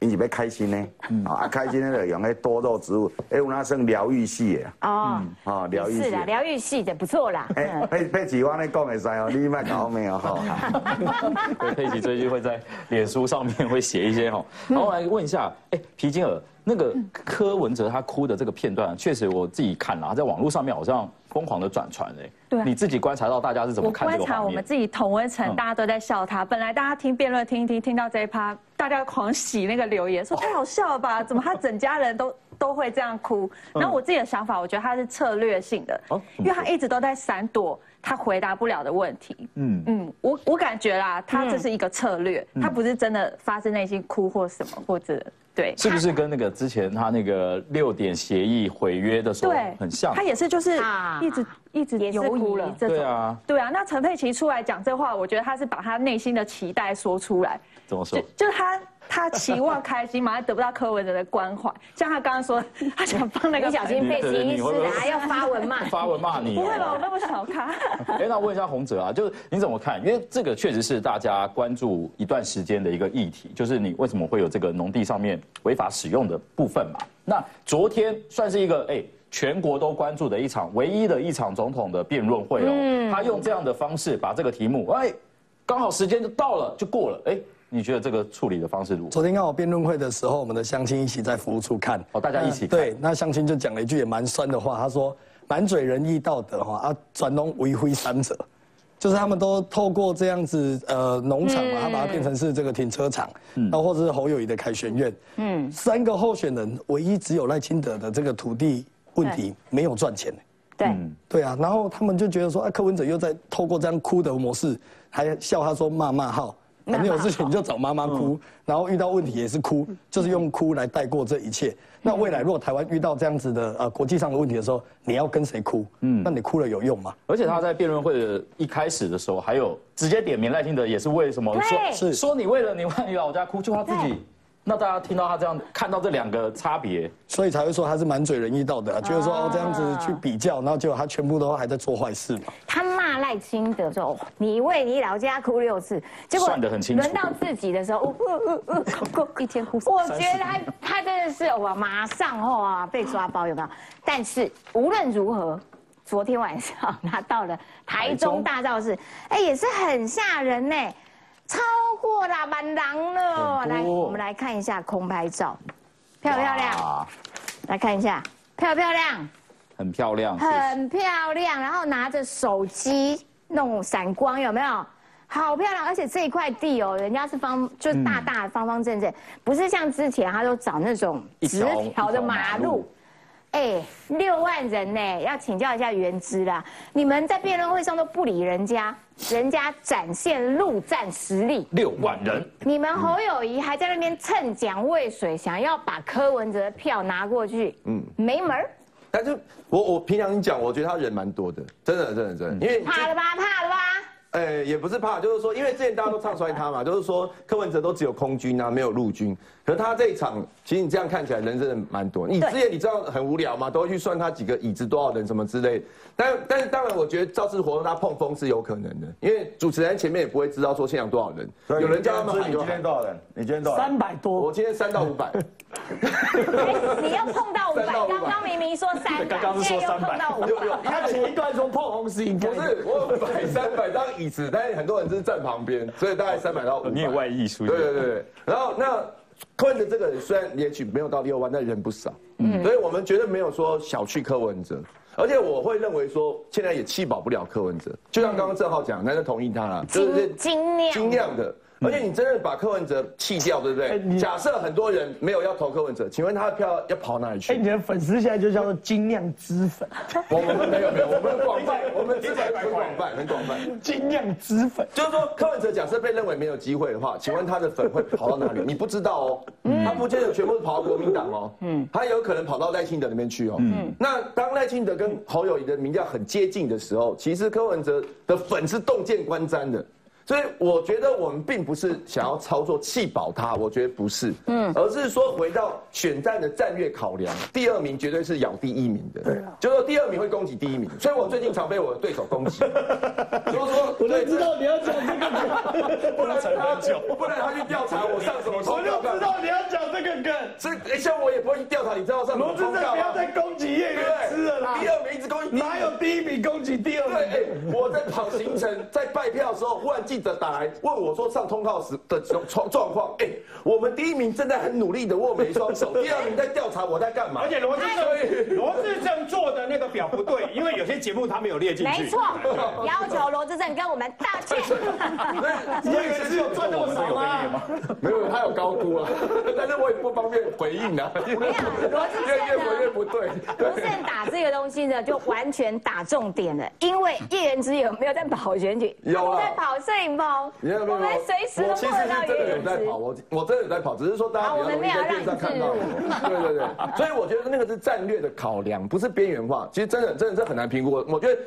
S7: 伊是要开心呢，啊，开心呢就用迄多肉植物，哎，有那算疗愈系的，哦，
S3: 啊，疗愈系，是啦，疗愈系的不错啦。
S7: 哎，佩佩奇，我咧讲会使哦，你卖搞没有哈。
S1: 佩琪最近会在脸书上面会写一些哈，然后来问一下，哎，皮金尔。那个柯文哲他哭的这个片段，确实我自己看了，在网络上面好像疯狂的转传哎。对。你自己观察到大家是怎么看这个
S4: 我观察我们自己同温层，大家都在笑他。本来大家听辩论听一听，听到这一趴，大家狂洗那个留言，说太好笑了吧？怎么他整家人都都会这样哭？然后我自己的想法，我觉得他是策略性的，因为他一直都在闪躲他回答不了的问题。嗯嗯，我我感觉啦，他这是一个策略，他不是真的发自内心哭或什么或者。对，
S1: 是不是跟那个之前他那个六点协议毁约的时候很像？
S4: 他也是，就是一直一直犹疑了。
S1: 对啊，
S4: 对啊。那陈佩琪出来讲这话，我觉得他是把他内心的期待说出来。
S1: 怎么说？
S4: 就是他。他期望开心嘛，他得不到柯文哲的关怀。像他刚刚说，他想放那个
S3: 小心被歧视的，还要发文骂，
S1: 发文骂你。
S4: 不会吧，我那么小咖。哎，
S1: 那问一下洪哲啊，就是你怎么看？因为这个确实是大家关注一段时间的一个议题，就是你为什么会有这个农地上面违法使用的部分嘛？那昨天算是一个哎，全国都关注的一场唯一的一场总统的辩论会哦。他用这样的方式把这个题目，哎，刚好时间就到了，就过了，哎。你觉得这个处理的方式如何？
S2: 昨天刚好辩论会的时候，我们的乡亲一起在服务处看，
S1: 哦，大家一起
S2: 对，那乡亲就讲了一句也蛮酸的话，他说满嘴仁义道德哈啊，转农为灰三者，就是他们都透过这样子呃农场嘛，他把它变成是这个停车场，嗯，然后或者是侯友谊的凯旋院，嗯，三个候选人唯一只有赖清德的这个土地问题没有赚钱，
S3: 对，
S2: 对啊，然后他们就觉得说，啊，柯文哲又在透过这样哭的模式，还笑他说骂骂号。没有事情就找妈妈哭，然后遇到问题也是哭，就是用哭来带过这一切。那未来如果台湾遇到这样子的呃国际上的问题的时候，你要跟谁哭？嗯，那你哭了有用吗？
S1: 而且他在辩论会的一开始的时候，还有直接点名赖清德，也是为什么说是说你为了你你老家哭，就他自己。那大家听到他这样，看到这两个差别，
S2: 所以才会说他是满嘴仁义道德，就是说哦这样子去比较，然后结果他全部都还在做坏事嘛。
S3: 他骂赖清德说：“你为你老家哭六次。”
S1: 结果算得很清楚。
S3: 轮到自己的时候，
S4: 一天 哭。
S3: 我觉得他他真的是哇，马上哇被抓包有没有？但是无论如何，昨天晚上拿到了台中大造势，哎也是很吓人呢。超过了满狼了，来，我们来看一下空拍照，漂不漂亮？来看一下，漂不漂亮？
S1: 很漂亮，
S3: 很漂亮。然后拿着手机弄闪光，有没有？好漂亮！而且这一块地哦，人家是方，就大大方方正正，不是像之前他都找那种直条的马路。哎，六万人呢，要请教一下原之啦。你们在辩论会上都不理人家，人家展现陆战实力。
S1: 六万人，
S3: 你们侯友谊还在那边蹭蒋渭水，想要把柯文哲的票拿过去，嗯，没门儿。
S8: 但是我我平常讲，我觉得他人蛮多的，真的真的真的，因为
S3: 怕了吧，怕了吧。
S8: 哎，也不是怕，就是说，因为之前大家都唱衰他嘛，就是说柯文哲都只有空军啊，没有陆军。可他这一场，其实你这样看起来人真的蛮多。你之前你知道很无聊吗？都会去算他几个椅子多少人什么之类。但但是当然，我觉得造势活动他碰风是有可能的，因为主持人前面也不会知道说现场多少人。有人叫他们
S7: 喊。你今天多少人？你今天多少？
S2: 三百多。
S8: 我今天三到五百。
S3: 你要碰到五百？刚刚明明说三百，现在又碰到五百。
S2: 他前一段说碰红是应该。
S8: 不是，我摆三百张椅子，但是很多人是站旁边，所以大概三百到五百。
S1: 你也外艺术。
S8: 对对对。然后那。柯文哲这个人虽然也许没有到六万，但人不少，嗯，所以我们绝对没有说小觑柯文哲，而且我会认为说现在也气保不了柯文哲，就像刚刚郑浩讲，那就同意他了，
S3: 就是精酿。
S8: 精酿的，而且你真的把柯文哲弃掉，对不对？假设很多人没有要投柯文哲，请问他的票要跑哪里去？
S2: 哎，你的粉丝现在就叫做精酿脂粉。
S8: 我们没有没有，我们广泛，我们资粉很广泛，很广泛。
S2: 精酿脂粉，
S8: 就是说柯文哲假设被认为没有机会的话，请问他的粉会跑到哪里？你不知道哦，他不见得全部是跑到国民党哦，嗯，他有可能跑到赖清德那边去哦，嗯。那当赖清德跟侯友谊的民调很接近的时候，其实柯文哲的粉是洞见观瞻的。所以我觉得我们并不是想要操作气保他，我觉得不是，嗯，而是说回到选战的战略考量，第二名绝对是咬第一名的，对啊，就说第二名会攻击第一名，所以我最近常被我的对手攻击，所以说
S2: 我就知道你要讲这
S8: 个，不然他不然他去调查我上什么，
S2: 我就知道你要讲这个梗，
S8: 所以像我也不会去调查，你知道上什么？
S2: 罗志正不要再攻击叶元之了啦，
S8: 第二名一直攻击，
S2: 哪有第一名攻击第二名？
S8: 对，我在跑行程，在拜票的时候，忽然记。的打来问我说上通告时的状状况，哎，我们第一名正在很努力的握每一双手，第二名在调查我在干嘛。
S6: 而且罗志正 罗志正做的那个表不对，因为有些节目他没有列进
S3: 去。没错，要求罗志正跟我们道歉。
S2: 你以为是有赚那么少吗？
S8: 没有，他有高估啊，但是我也不方便回应啊。
S3: 我跟你讲，罗志正
S8: 越回越不对。
S3: 罗志正打这个东西呢，就完全打重点了，因为叶元之有没有在跑选举？
S8: 有
S3: 在跑摄影。我们随时都碰到
S8: 真的有在跑，我我真的有在跑，只是说大家比较容易在电视上看到。对对对，所以我觉得那个是战略的考量，不是边缘化。其实真的真的是很难评估。我觉得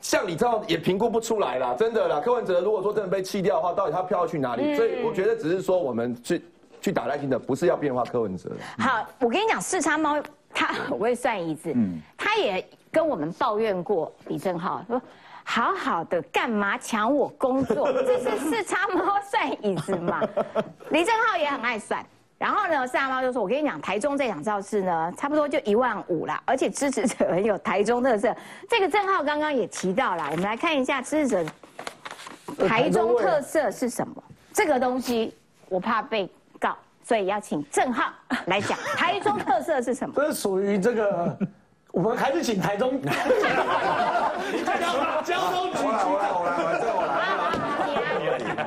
S8: 像你这样也评估不出来啦，真的啦。柯文哲如果说真的被弃掉的话，到底他票要去哪里？所以我觉得只是说我们去去打赖清德，不是要变化柯文哲。
S3: 好，我跟你讲，四叉猫他 很会算椅子，他也跟我们抱怨过李正浩说。好好的，干嘛抢我工作？这是四叉猫算椅子嘛？李正浩也很爱算。然后呢，四叉猫就说：“我跟你讲，台中这场造势呢，差不多就一万五啦，而且支持者很有台中特色。这个正浩刚刚也提到了，我们来看一下支持者台中特色是什么？这个东西我怕被告，所以要请正浩来讲台中特色是什么？
S2: 这是属于这个。”我们还是请台中，交通局局长，
S7: 我来，我来，这我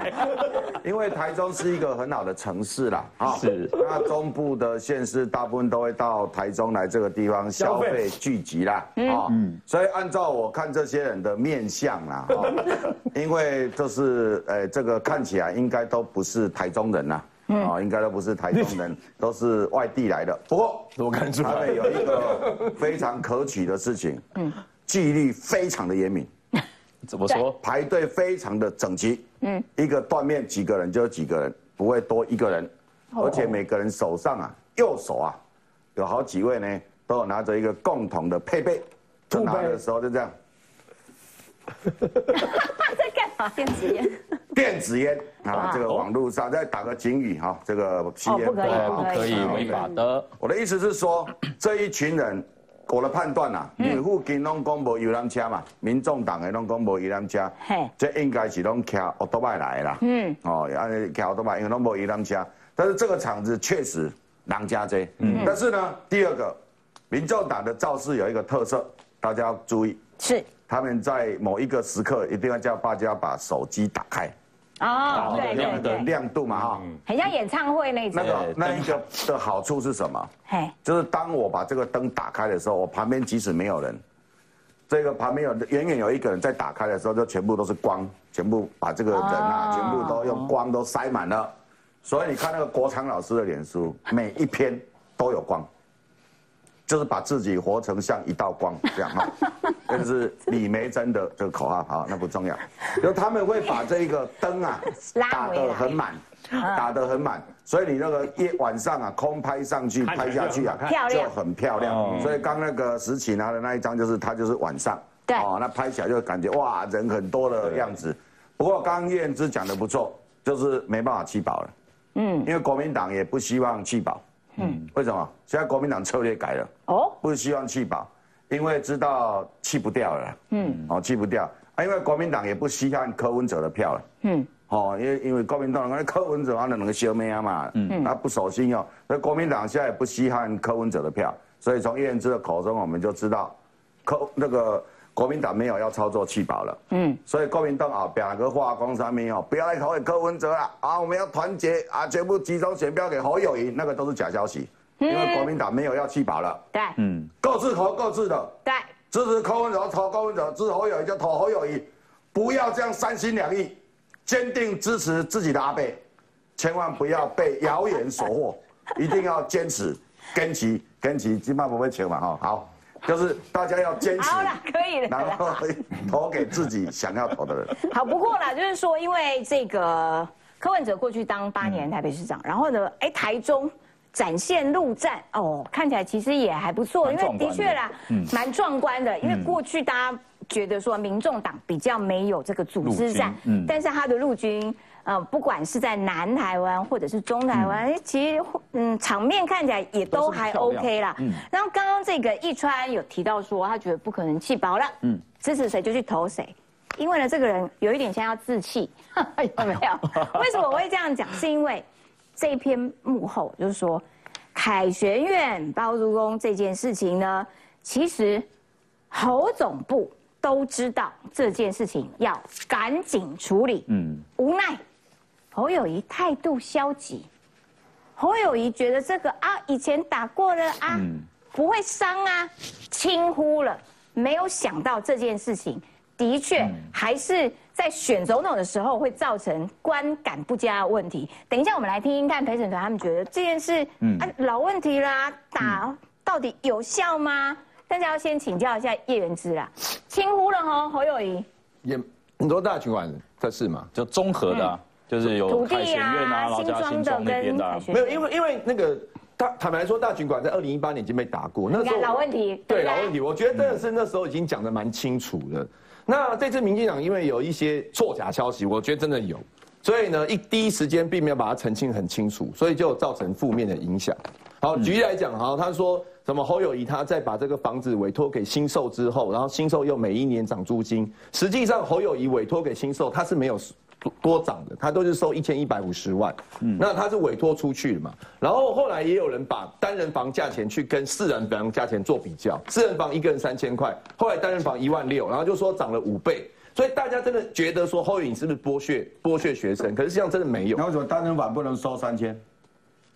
S7: 来，因为台中是一个很好的城市啦，
S1: 啊，是，
S7: 那中部的县市大部分都会到台中来这个地方消费聚集啦，啊，嗯，所以按照我看这些人的面相啦，因为就是呃，这个看起来应该都不是台中人呐。啊，应该都不是台中人，都是外地来的。不过，
S8: 我看出来，他
S7: 们 有一个非常可取的事情，嗯，纪律非常的严明。
S1: 怎么说？
S7: 排队非常的整齐。嗯，一个断面几个人就有几个人，不会多一个人。而且每个人手上啊，右手啊，有好几位呢，都有拿着一个共同的配备。就拿的时候就这样。
S3: 在干嘛？电子烟。
S7: 电子烟啊，这个网络上再打个警语哈，这个
S3: 吸烟不
S1: 可以不可以违法的。
S7: 我的意思是说，这一群人，我的判断呐，因为附近拢公布游览车嘛，民众党的拢公布游览车，这应该是拢骑奥多麦来啦。嗯，哦，安骑奥多麦，因为拢无游览车，但是这个场子确实人家多。嗯，但是呢，第二个，民众党的造势有一个特色，大家要注意。
S3: 是。
S7: 他们在某一个时刻一定要叫大家把手机打开。
S3: 哦，对
S7: 对对，亮度嘛哈，
S3: 很像演唱会那种。
S7: 那个那一个的好处是什么？嘿，就是当我把这个灯打开的时候，我旁边即使没有人，这个旁边有远远有一个人在打开的时候，就全部都是光，全部把这个人啊，全部都用光都塞满了。所以你看那个国昌老师的脸书，每一篇都有光。就是把自己活成像一道光这样哈，这是李梅珍的这个口号好，那不重要。就他们会把这一个灯啊打得很满，打得很满，所以你那个夜晚上啊空拍上去拍下去啊就很漂亮。所以刚那个石启拿的那一张就是他就是晚上，
S3: 对，
S7: 哦，那拍起来就感觉哇人很多的样子。不过刚刚燕之讲的不错，就是没办法弃保了，嗯，因为国民党也不希望弃保。嗯，为什么？现在国民党策略改了哦，不希望弃保，因为知道弃不掉了。嗯，哦，弃不掉啊，因为国民党也不稀罕柯文哲的票了。嗯，哦，因为因为国民党那柯文哲他能个消灭啊嘛，嗯，他不守信用，所以国民党现在也不稀罕柯文哲的票，所以从叶元之的口中我们就知道，柯那个。国民党没有要操作弃保了，嗯，所以国民党啊，表个话讲啥没有，不要来投给柯文哲了啊，我们要团结啊，全部集中选票给侯友谊，那个都是假消息，因为国民党没有要弃保了，
S3: 对，嗯，
S7: 各自投各自的，
S3: 对，
S7: 支持柯文哲投柯文哲，支持侯友谊就投侯友谊，不要这样三心两意，坚定支持自己的阿贝，千万不要被谣言所惑，一定要坚持，跟齐跟齐，起码不会求嘛哈，好。就是大家要坚持，
S3: 好了，可以了，
S7: 然后投给自己想要投的人。
S3: 好，不过啦，就是说，因为这个柯文哲过去当八年台北市长，然后呢，哎，台中展现陆战，哦，看起来其实也还不错，因为的确啦，蛮壮观的。因为过去大家觉得说，民众党比较没有这个组织战，但是他的陆军。呃，不管是在南台湾或者是中台湾，其实嗯，场面看起来也都还 OK 啦。嗯。然后刚刚这个一川有提到说，他觉得不可能弃保了。嗯。支持谁就去投谁，因为呢，这个人有一点像要自弃，有没有？为什么我会这样讲？是因为这一篇幕后就是说，凯旋院包租公这件事情呢，其实侯总部都知道这件事情要赶紧处理。嗯。无奈。侯友谊态度消极，侯友谊觉得这个啊，以前打过了啊，不会伤啊，轻忽了，没有想到这件事情。的确还是在选总统的时候会造成观感不佳的问题。等一下，我们来听听看陪审团他们觉得这件事啊老问题啦，打到底有效吗？但是要先请教一下叶元之啦，轻忽了哦，侯友谊。
S8: 也很多大局管的事嘛，
S1: 就综合的。就是有凯旋院啊，老家新庄那边的，
S8: 没有，因为因为那个，他坦白说，大群馆在二零一八年已经被打过，
S3: 那时候老问题，
S8: 对老问题，我觉得真的是那时候已经讲的蛮清楚了。那这次民进党因为有一些错假消息，我觉得真的有，所以呢，一第一时间并没有把它澄清很清楚，所以就造成负面的影响。好，举例来讲，哈，他说什么侯友谊他在把这个房子委托给新售之后，然后新售又每一年涨租金，实际上侯友谊委托给新售，他是没有。多涨的，他都是收一千一百五十万，嗯，那他是委托出去的嘛，然后后来也有人把单人房价钱去跟四人房价钱做比较，四人房一个人三千块，后来单人房一万六，然后就说涨了五倍，所以大家真的觉得说后影是不是剥削剥削学生？可是实际上真的没有。
S7: 那为什么单人房不能收三千？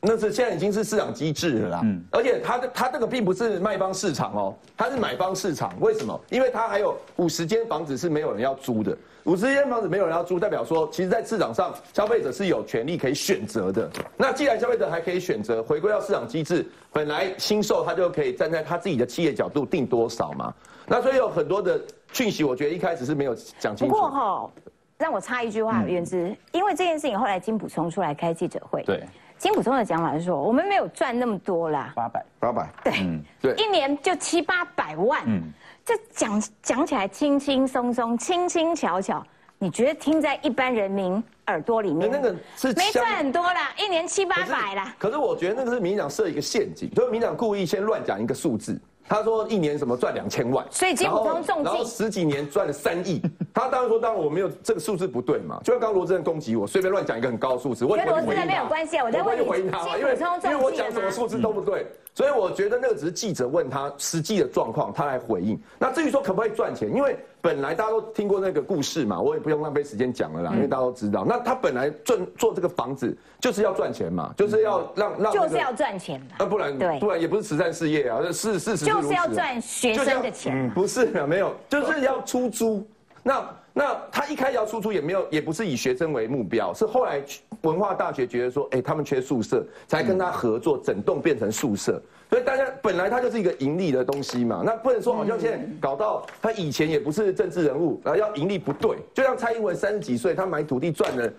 S8: 那是现在已经是市场机制了啦，嗯，而且他的他这个并不是卖方市场哦，他是买方市场，为什么？因为他还有五十间房子是没有人要租的。五十间房子没有人要租，代表说，其实，在市场上，消费者是有权利可以选择的。那既然消费者还可以选择，回归到市场机制，本来新售他就可以站在他自己的企业角度定多少嘛。那所以有很多的讯息，我觉得一开始是没有讲清楚。
S3: 不过哈，让我插一句话，原之，因为这件事情后来金普充出来开记者会，
S1: 对，
S3: 金普聪的讲法是说，我们没有赚那么多啦，
S1: 八百，
S7: 八百，
S3: 对，对，一年就七八百万，嗯。这讲讲起来轻轻松松、轻轻巧巧，你觉得听在一般人民耳朵里面，
S8: 那个是
S3: 没赚很多啦，一年七八百啦。
S8: 可是我觉得那个是民长设一个陷阱，就是民长故意先乱讲一个数字。他说一年什么赚两千万，
S3: 所以金普通中
S8: 然后十几年赚了三亿。他当然说，当然我没有这个数字不对嘛。就像刚刚罗志仁攻击我，随便乱讲一个很高的数字，
S3: 我跟罗志仁没有关系啊，我在问你，
S8: 回应他嘛，因为因为我讲什么数字都不对。所以我觉得那个只是记者问他实际的状况，他来回应。那至于说可不可以赚钱，因为本来大家都听过那个故事嘛，我也不用浪费时间讲了啦，因为大家都知道。那他本来做做这个房子就是要赚钱嘛，就是要让让
S3: 就是要赚钱的，
S8: 那不然对，不然也不是慈善事业啊，是事实
S3: 就是要赚学生的钱，
S8: 不是没有，就是要出租。那那他一开始要出也没有，也不是以学生为目标，是后来文化大学觉得说，哎，他们缺宿舍，才跟他合作，整栋变成宿舍。所以大家本来它就是一个盈利的东西嘛，那不能说好像现在搞到他以前也不是政治人物，然后要盈利不对，就像蔡英文三十几岁，他买土地赚了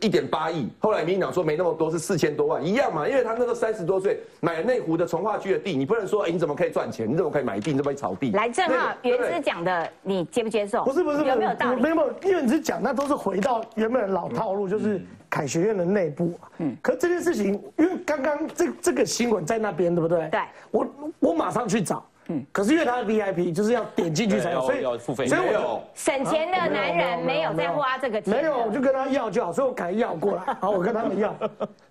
S8: 一点八亿，后来民进党说没那么多，是四千多万一样嘛，因为他那个三十多岁买内湖的从化区的地，你不能说哎你怎么可以赚钱，你怎么可以买地，你怎么可以炒地？
S3: 来，正好原之讲的，你接不接受？
S2: 不是不是，
S3: 有没有道理？
S2: 没有没有，因为你是讲那都是回到原本的老套路，就是凯学院的内部。啊。嗯，可这件事情，因为刚刚这这个新闻在那边，对不对？
S3: 对，
S2: 我。我马上去找，嗯，可是因为他的 VIP 就是要点进去才有，
S1: 所以要付费，
S2: 所以
S8: 我有。
S3: 省钱的男人没有在花这个钱，
S2: 没有，我就跟他要就好，所以我赶紧要过来，好，我跟他们要。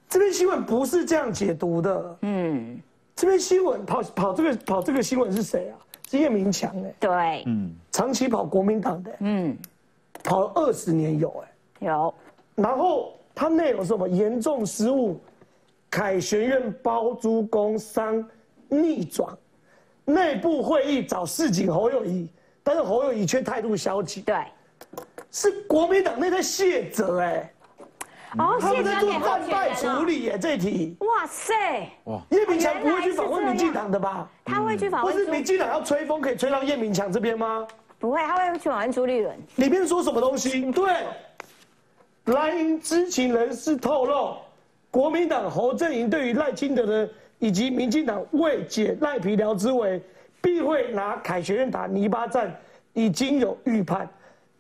S2: 这篇新闻不是这样解读的，嗯，这篇新闻跑跑这个跑这个新闻是谁啊？是叶明强哎，
S3: 对，嗯，
S2: 长期跑国民党的，嗯，跑了二十年有哎，
S3: 有，
S2: 然后他内容是什么严重失误，凯旋院包租公商逆转，内部会议找市井侯友谊，但是侯友谊却态度消极，
S3: 对，
S2: 是国民党内在卸责哎。
S3: 哦，
S2: 他们在做战败处理耶，这题。哇塞！哇，叶明强不会去访问民进党的吧？
S3: 他会去访问。
S2: 不是民进党要吹风，可以吹到叶明强这边吗？
S3: 不会，他会去访问朱立伦。
S2: 里面说什么东西？对，蓝营知情人士透露，国民党侯阵营对于赖清德的以及民进党未解赖皮聊之围，必会拿凯旋院打泥巴战，已经有预判。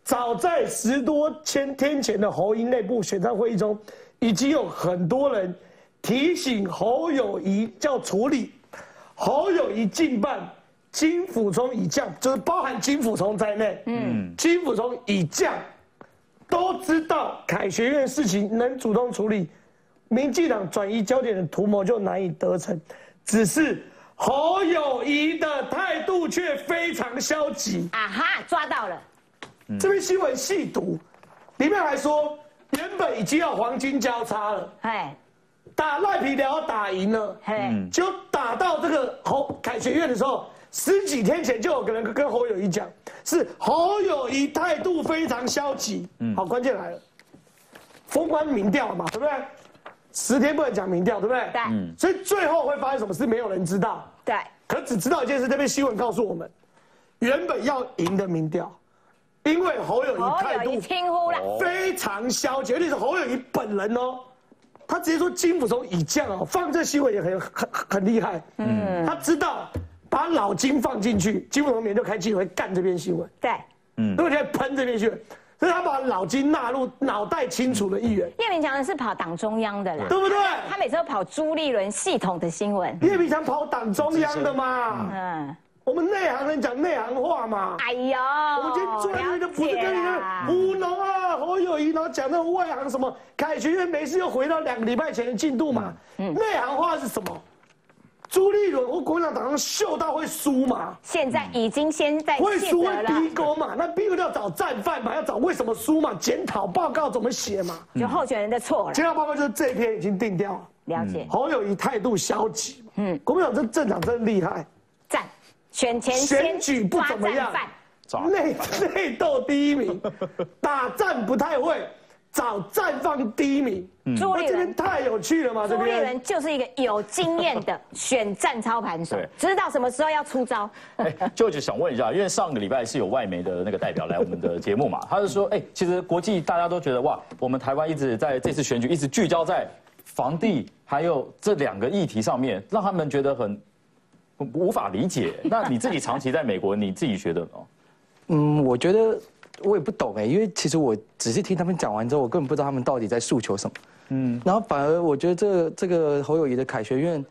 S2: 早在十多千天前的侯营内部选战会议中，已经有很多人提醒侯友谊叫处理。侯友谊进办金辅聪已降，就是包含金辅聪在内。嗯，金辅聪已降，都知道凯学院事情能主动处理，民进党转移焦点的图谋就难以得逞。只是侯友谊的态度却非常消极。啊
S3: 哈，抓到了。
S2: 这篇新闻细读，里面还说，原本已经要黄金交叉了，哎，打赖皮寮打赢了，嘿，就打到这个侯凯学院的时候，十几天前就有个人跟侯友谊讲，是侯友谊态度非常消极，嗯，好，关键来了，封关民调嘛，对不对？十天不能讲民调，对不对？
S3: 对，
S2: 所以最后会发生什么事，没有人知道，
S3: 对，
S2: 可只知道一件事，这篇新闻告诉我们，原本要赢的民调。因为侯友谊态度
S3: 轻忽了，
S2: 非常消极，而且是侯友谊本人哦，他直接说金辅从已降哦，放这新闻也很很很厉害，嗯，他知道把老金放进去，金辅从明天就开记者会干这篇新闻，
S3: 对，
S2: 嗯，而且喷这篇新闻，所以他把老金纳入脑袋清楚的议员。
S3: 叶明强是跑党中央的啦，
S2: 对不对？
S3: 他每次都跑朱立伦系统的新闻。
S2: 叶明强跑党中央的嘛，嗯。我们内行人讲内行话嘛。哎呦，我们今天坐在这里的不是跟你们糊弄啊，侯友谊然后讲那个外行什么，凯旋院没事又回到两个礼拜前的进度嘛。嗯内行话是什么？朱立伦或国民党党上秀到会输嘛？
S3: 现在已经先在
S2: 会输会逼宫嘛？那必须要找战犯嘛？要找为什么输嘛？检讨报告怎么写嘛？
S3: 就候选人的错了。
S2: 检讨报告就是这一篇已经定掉了。
S3: 了解。
S2: 侯友谊态度消极？嗯，国民党这镇长真厉害。
S3: 赞。选前
S2: 选举不怎么样，内内斗第一名，打战不太会，找绽放第一名。朱立伦太有趣了嘛？
S3: 朱立伦就是一个有经验的选战操盘手，知道什么时候要出招。
S1: 哎，就就想问一下，因为上个礼拜是有外媒的那个代表来我们的节目嘛，他是说，哎，其实国际大家都觉得哇，我们台湾一直在这次选举一直聚焦在房地还有这两个议题上面，让他们觉得很。无法理解，那你自己长期在美国，你自己觉得呢？
S14: 嗯，我觉得我也不懂哎，因为其实我只是听他们讲完之后，我根本不知道他们到底在诉求什么。嗯，然后反而我觉得这个这个侯友谊的凯学院，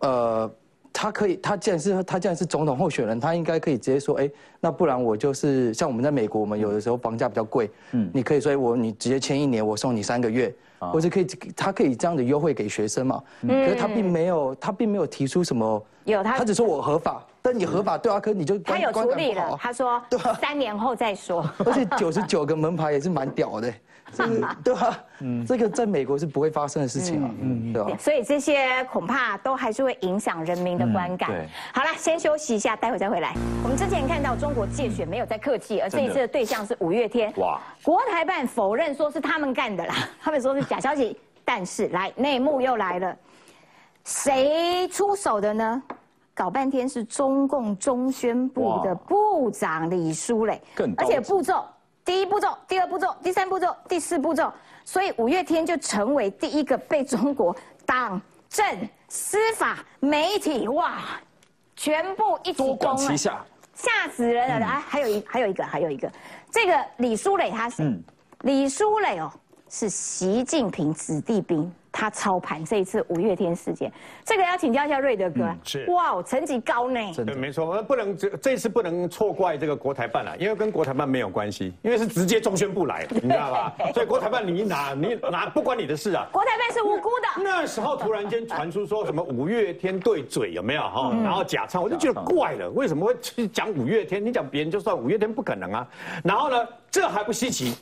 S14: 呃，他可以，他既然是他既然是总统候选人，他应该可以直接说，哎，那不然我就是像我们在美国，我们有的时候房价比较贵，嗯，你可以说我你直接签一年，我送你三个月，或者可以他可以这样的优惠给学生嘛？嗯，可是他并没有他并没有提出什么。
S3: 有他，
S14: 他只说我合法，但你合法对啊，可你就
S3: 他有处理了，他说 对三年后再说。
S14: 而且九十九个门牌也是蛮屌的，对吧？嗯，这个在美国是不会发生的事情啊，嗯，对吧？
S3: 所以这些恐怕都还是会影响人民的观感。好了，先休息一下，待会再回来。我们之前看到中国借选没有在客气，而这一次的对象是五月天。哇！国台办否认说是他们干的啦，他们说是假消息。但是来内幕又来了。谁出手的呢？搞半天是中共中宣部的部长李书磊，而且步骤第一步骤、第二步骤、第三步骤、第四步骤，所以五月天就成为第一个被中国党政司法媒体哇全部一起攻
S1: 了，吓
S3: 死人了！啊，还有一还有一个还有一个，这个李书磊他是李书磊哦，是习近平子弟兵。他操盘这一次五月天事件，这个要请教一下瑞德哥。
S6: 是
S3: 哇，成绩高呢。
S6: 对，没错，不能这这次不能错怪这个国台办了，因为跟国台办没有关系，因为是直接中宣部来，你知道吧？所以国台办你哪你哪不关你的事啊？
S3: 国台办是无辜的。
S6: 那时候突然间传出说什么五月天对嘴有没有哈？然后假唱，我就觉得怪了，为什么会去讲五月天？你讲别人就算五月天不可能啊。然后呢，这还不稀奇。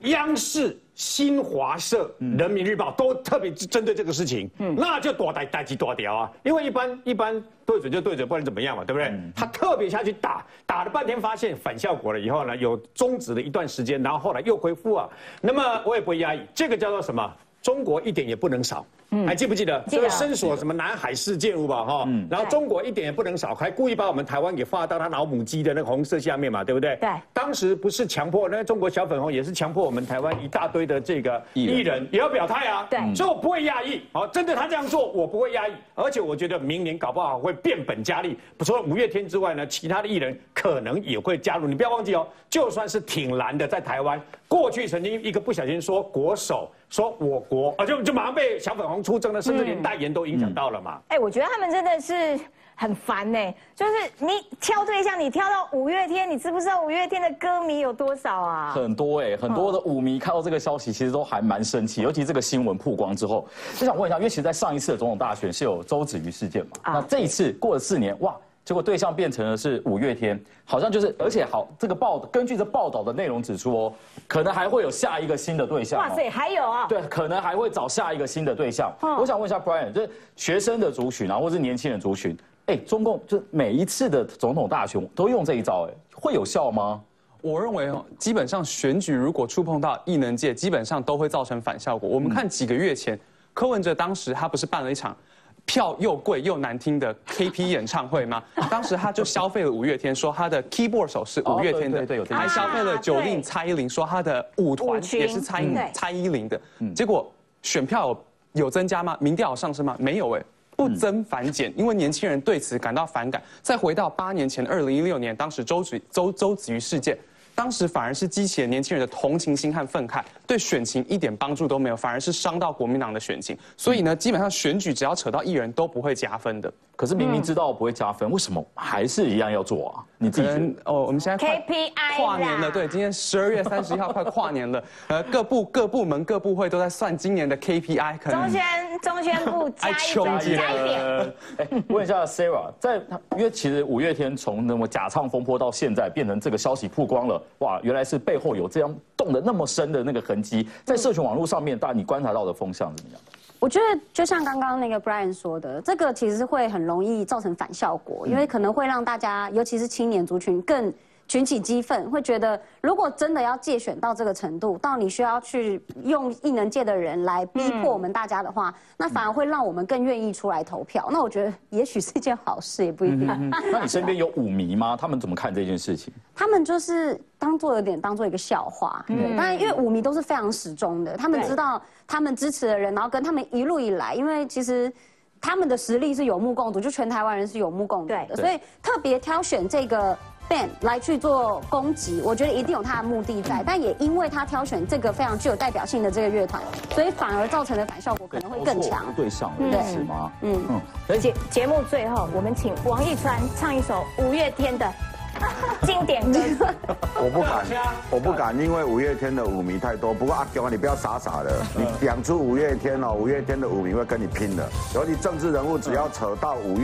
S6: 央视、新华社、人民日报都特别针对这个事情，那就多逮逮鸡多屌啊！因为一般一般对准就对准，不然怎么样嘛，对不对？他特别下去打，打了半天发现反效果了以后呢，有终止了一段时间，然后后来又恢复啊。那么我也不会压抑，这个叫做什么？中国一点也不能少。还记不记得这个伸索什么南海事件物吧哈？然后中国一点也不能少，还故意把我们台湾给放到他老母鸡的那个红色下面嘛，对不对？
S3: 对。
S6: 当时不是强迫那个中国小粉红，也是强迫我们台湾一大堆的这个艺人也要表态啊。
S3: 对。
S6: 所以我不会压抑，好，针对他这样做，我不会压抑。而且我觉得明年搞不好会变本加厉，除了五月天之外呢，其他的艺人可能也会加入。你不要忘记哦，就算是挺蓝的，在台湾过去曾经一个不小心说国手。说我国啊，就就马上被小粉红出征了，甚至连代言都影响到了嘛。
S3: 哎，我觉得他们真的是很烦呢。就是你挑对象，你挑到五月天，你知不知道五月天的歌迷有多少啊？
S1: 很多哎，很多的舞迷看到这个消息，其实都还蛮生气。尤其这个新闻曝光之后，就想问一下，因为其实在上一次的总统大选是有周子瑜事件嘛，那这一次过了四年，哇！结果对象变成了是五月天，好像就是，而且好，这个报根据这报道的内容指出哦，可能还会有下一个新的对象。哇
S3: 塞，还有啊？
S1: 对，可能还会找下一个新的对象。我想问一下 Brian，就是学生的族群啊，或是年轻人族群，哎，中共就每一次的总统大选都用这一招，哎，会有效吗？
S5: 我认为哦，基本上选举如果触碰到异能界，基本上都会造成反效果。我们看几个月前，柯文哲当时他不是办了一场。票又贵又难听的 KP 演唱会吗？当时他就消费了五月天，说他的 keyboard 手是五月天的，还消费了九令蔡依林，说他的舞团也是蔡依蔡依林的。结果选票有增加吗？民调上升吗？没有哎，不增反减，因为年轻人对此感到反感。再回到八年前，二零一六年，当时周子周周子瑜事件。当时反而是激起了年轻人的同情心和愤慨，对选情一点帮助都没有，反而是伤到国民党的选情。所以呢，基本上选举只要扯到艺人，都不会加分的。
S1: 可是明明知道不会加分，为什么还是一样要做啊？你自己
S5: 哦，我们现在
S3: KPI
S5: 跨年了，对，今天十二月 三十一号快跨年了，呃，各部各部门各部会都在算今年的 KPI 可能。
S3: 中宣中宣部加一 加一点。
S1: 哎，问一下 Sarah，在因为其实五月天从那么假唱风波到现在变成这个消息曝光了，哇，原来是背后有这样动的那么深的那个痕迹，在社群网络上面，大你观察到的风向怎么样？
S9: 我觉得就像刚刚那个 Brian 说的，这个其实会很容易造成反效果，因为可能会让大家，尤其是青年族群更。群起激愤，会觉得如果真的要借选到这个程度，到你需要去用异能界的人来逼迫我们大家的话，那反而会让我们更愿意出来投票。那我觉得也许是一件好事，也不一定。
S1: 那你身边有舞迷吗？他们怎么看这件事情？
S9: 他们就是当做有点当做一个笑话。对，当然因为舞迷都是非常始终的，他们知道他们支持的人，然后跟他们一路以来，因为其实他们的实力是有目共睹，就全台湾人是有目共睹的，所以特别挑选这个 band。来去做攻击，我觉得一定有他的目的在，但也因为他挑选这个非常具有代表性的这个乐团，所以反而造成的反效果可能会更强。
S1: 对上是吗？嗯
S3: 嗯。节节目最后，我们请王一川唱一首五月天的经典歌。
S7: 我不敢，我不敢，因为五月天的舞迷太多。不过阿雄啊，你不要傻傻的，你讲出五月天哦，五月天的舞迷会跟你拼的。尤其政治人物，只要扯到五月。